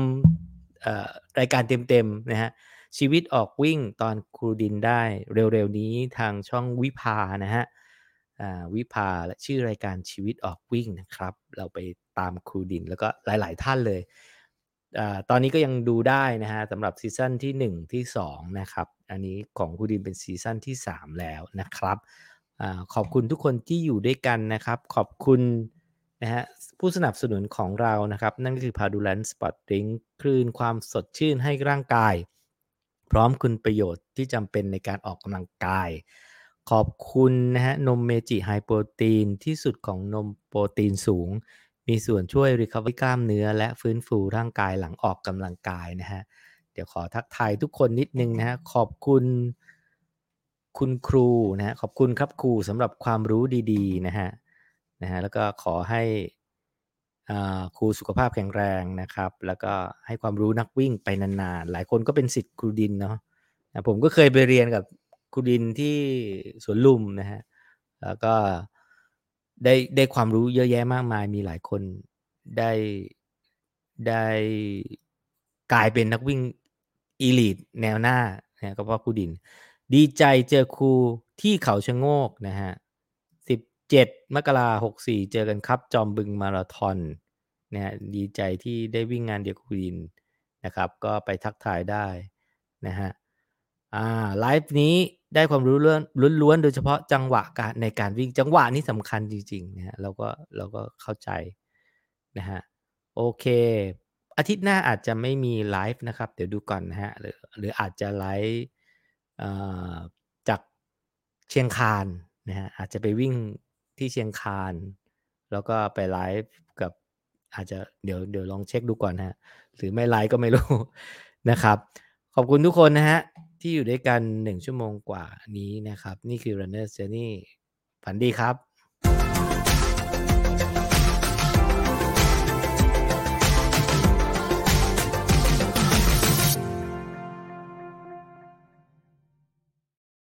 รายการเต็มๆนะฮะชีวิตออกวิ่งตอนครูดินได้เร็วๆนี้ทางช่องวิภานะฮะวิภาและชื่อรายการชีวิตออกวิ่งนะครับ เราไปตามครูดินแล้วก็หลายๆท่านเลย ตอนนี้ก็ยังดูได้นะฮะสำหรับซีซั่นที่ 1 ที่ 2 นะครับ อันนี้ของคูดินเป็นซีซั่นที่ 3 แล้วนะครับอขอบคุณทุกคนที่อยู่ด้วยกันนะครับ ขอบคุณนะฮะผู้สนับสนุนของเรานะครับ นั่นก็คือ p a d u l a n Sport Drink คลื่นความสดชื่นให้ร่างกาย พร้อมคุณประโยชน์ที่จำเป็นในการออกกำลังกาย ขอบคุณนะฮะนมเมจิไฮโปรตีนที่สุดของนมโปรตีนสูง มีส่วนช่วย recovery กล้ามเนื้อ และฟื้นฟูร่างกายหลังออกกำลังกายนะฮะ เดี๋ยวขอทักทายทุกคนนิดนึงนะฮะ ขอบคุณคุณครูนะฮะ ขอบคุณครับครูสำหรับความรู้ดีๆนะฮะ นะฮะ แล้วก็ขอให้อ่าครูสุขภาพแข็งแรงนะครับ แล้วก็ให้ความรู้นักวิ่งไปนานๆ หลายคนก็เป็นสิทธิ์ครูดินเนาะผมก็เคยไปเรียนกับครูดินที่สวนลุมนะฮะ แล้วก็ ได้ได้ความรู้เยอะแยะมากมาย มีหลายคนได้ได้กลายเป็นนักวิ่งอีลิทแนวหน้านะก็เพราะครูดิน ดีใจเจอครูที่เขาชะโงกนะฮะ17มกราหกสี่เจอกันครับ จอมบึงมาราธอนนะฮะดีใจที่ได้วิ่งงานเดียวกับครูดินนะครับ ก็ไปทักทายได้นะฮะอ่าไลฟ์นี้ ได้ความรู้เรื่องล้วนๆโดยเฉพาะจังหวะการในการวิ่งจังหวะนี้สำคัญจริงๆนะฮะเราก็เราก็เข้าใจนะฮะโอเค อาทิตย์หน้าอาจจะไม่มีไลฟ์นะครับ เดี๋ยวดูก่อนนะฮะหรือหรืออาจจะไลฟ์จากเชียงคานนะฮะอาจจะไปวิ่งที่เชียงคาน แล้วก็ไปไลฟ์กับอาจจะเดี๋ยวเดี๋ยวลองเช็คดูก่อนฮะหรือไม่ไลฟ์ก็ไม่รู้นะครับ ขอบคุณทุกคนนะฮะ ที่อยู่ด้วยกัน1ชั่วโมงกว่านี้นะครับ นี่คือ Runner Journey ฝันดีครับ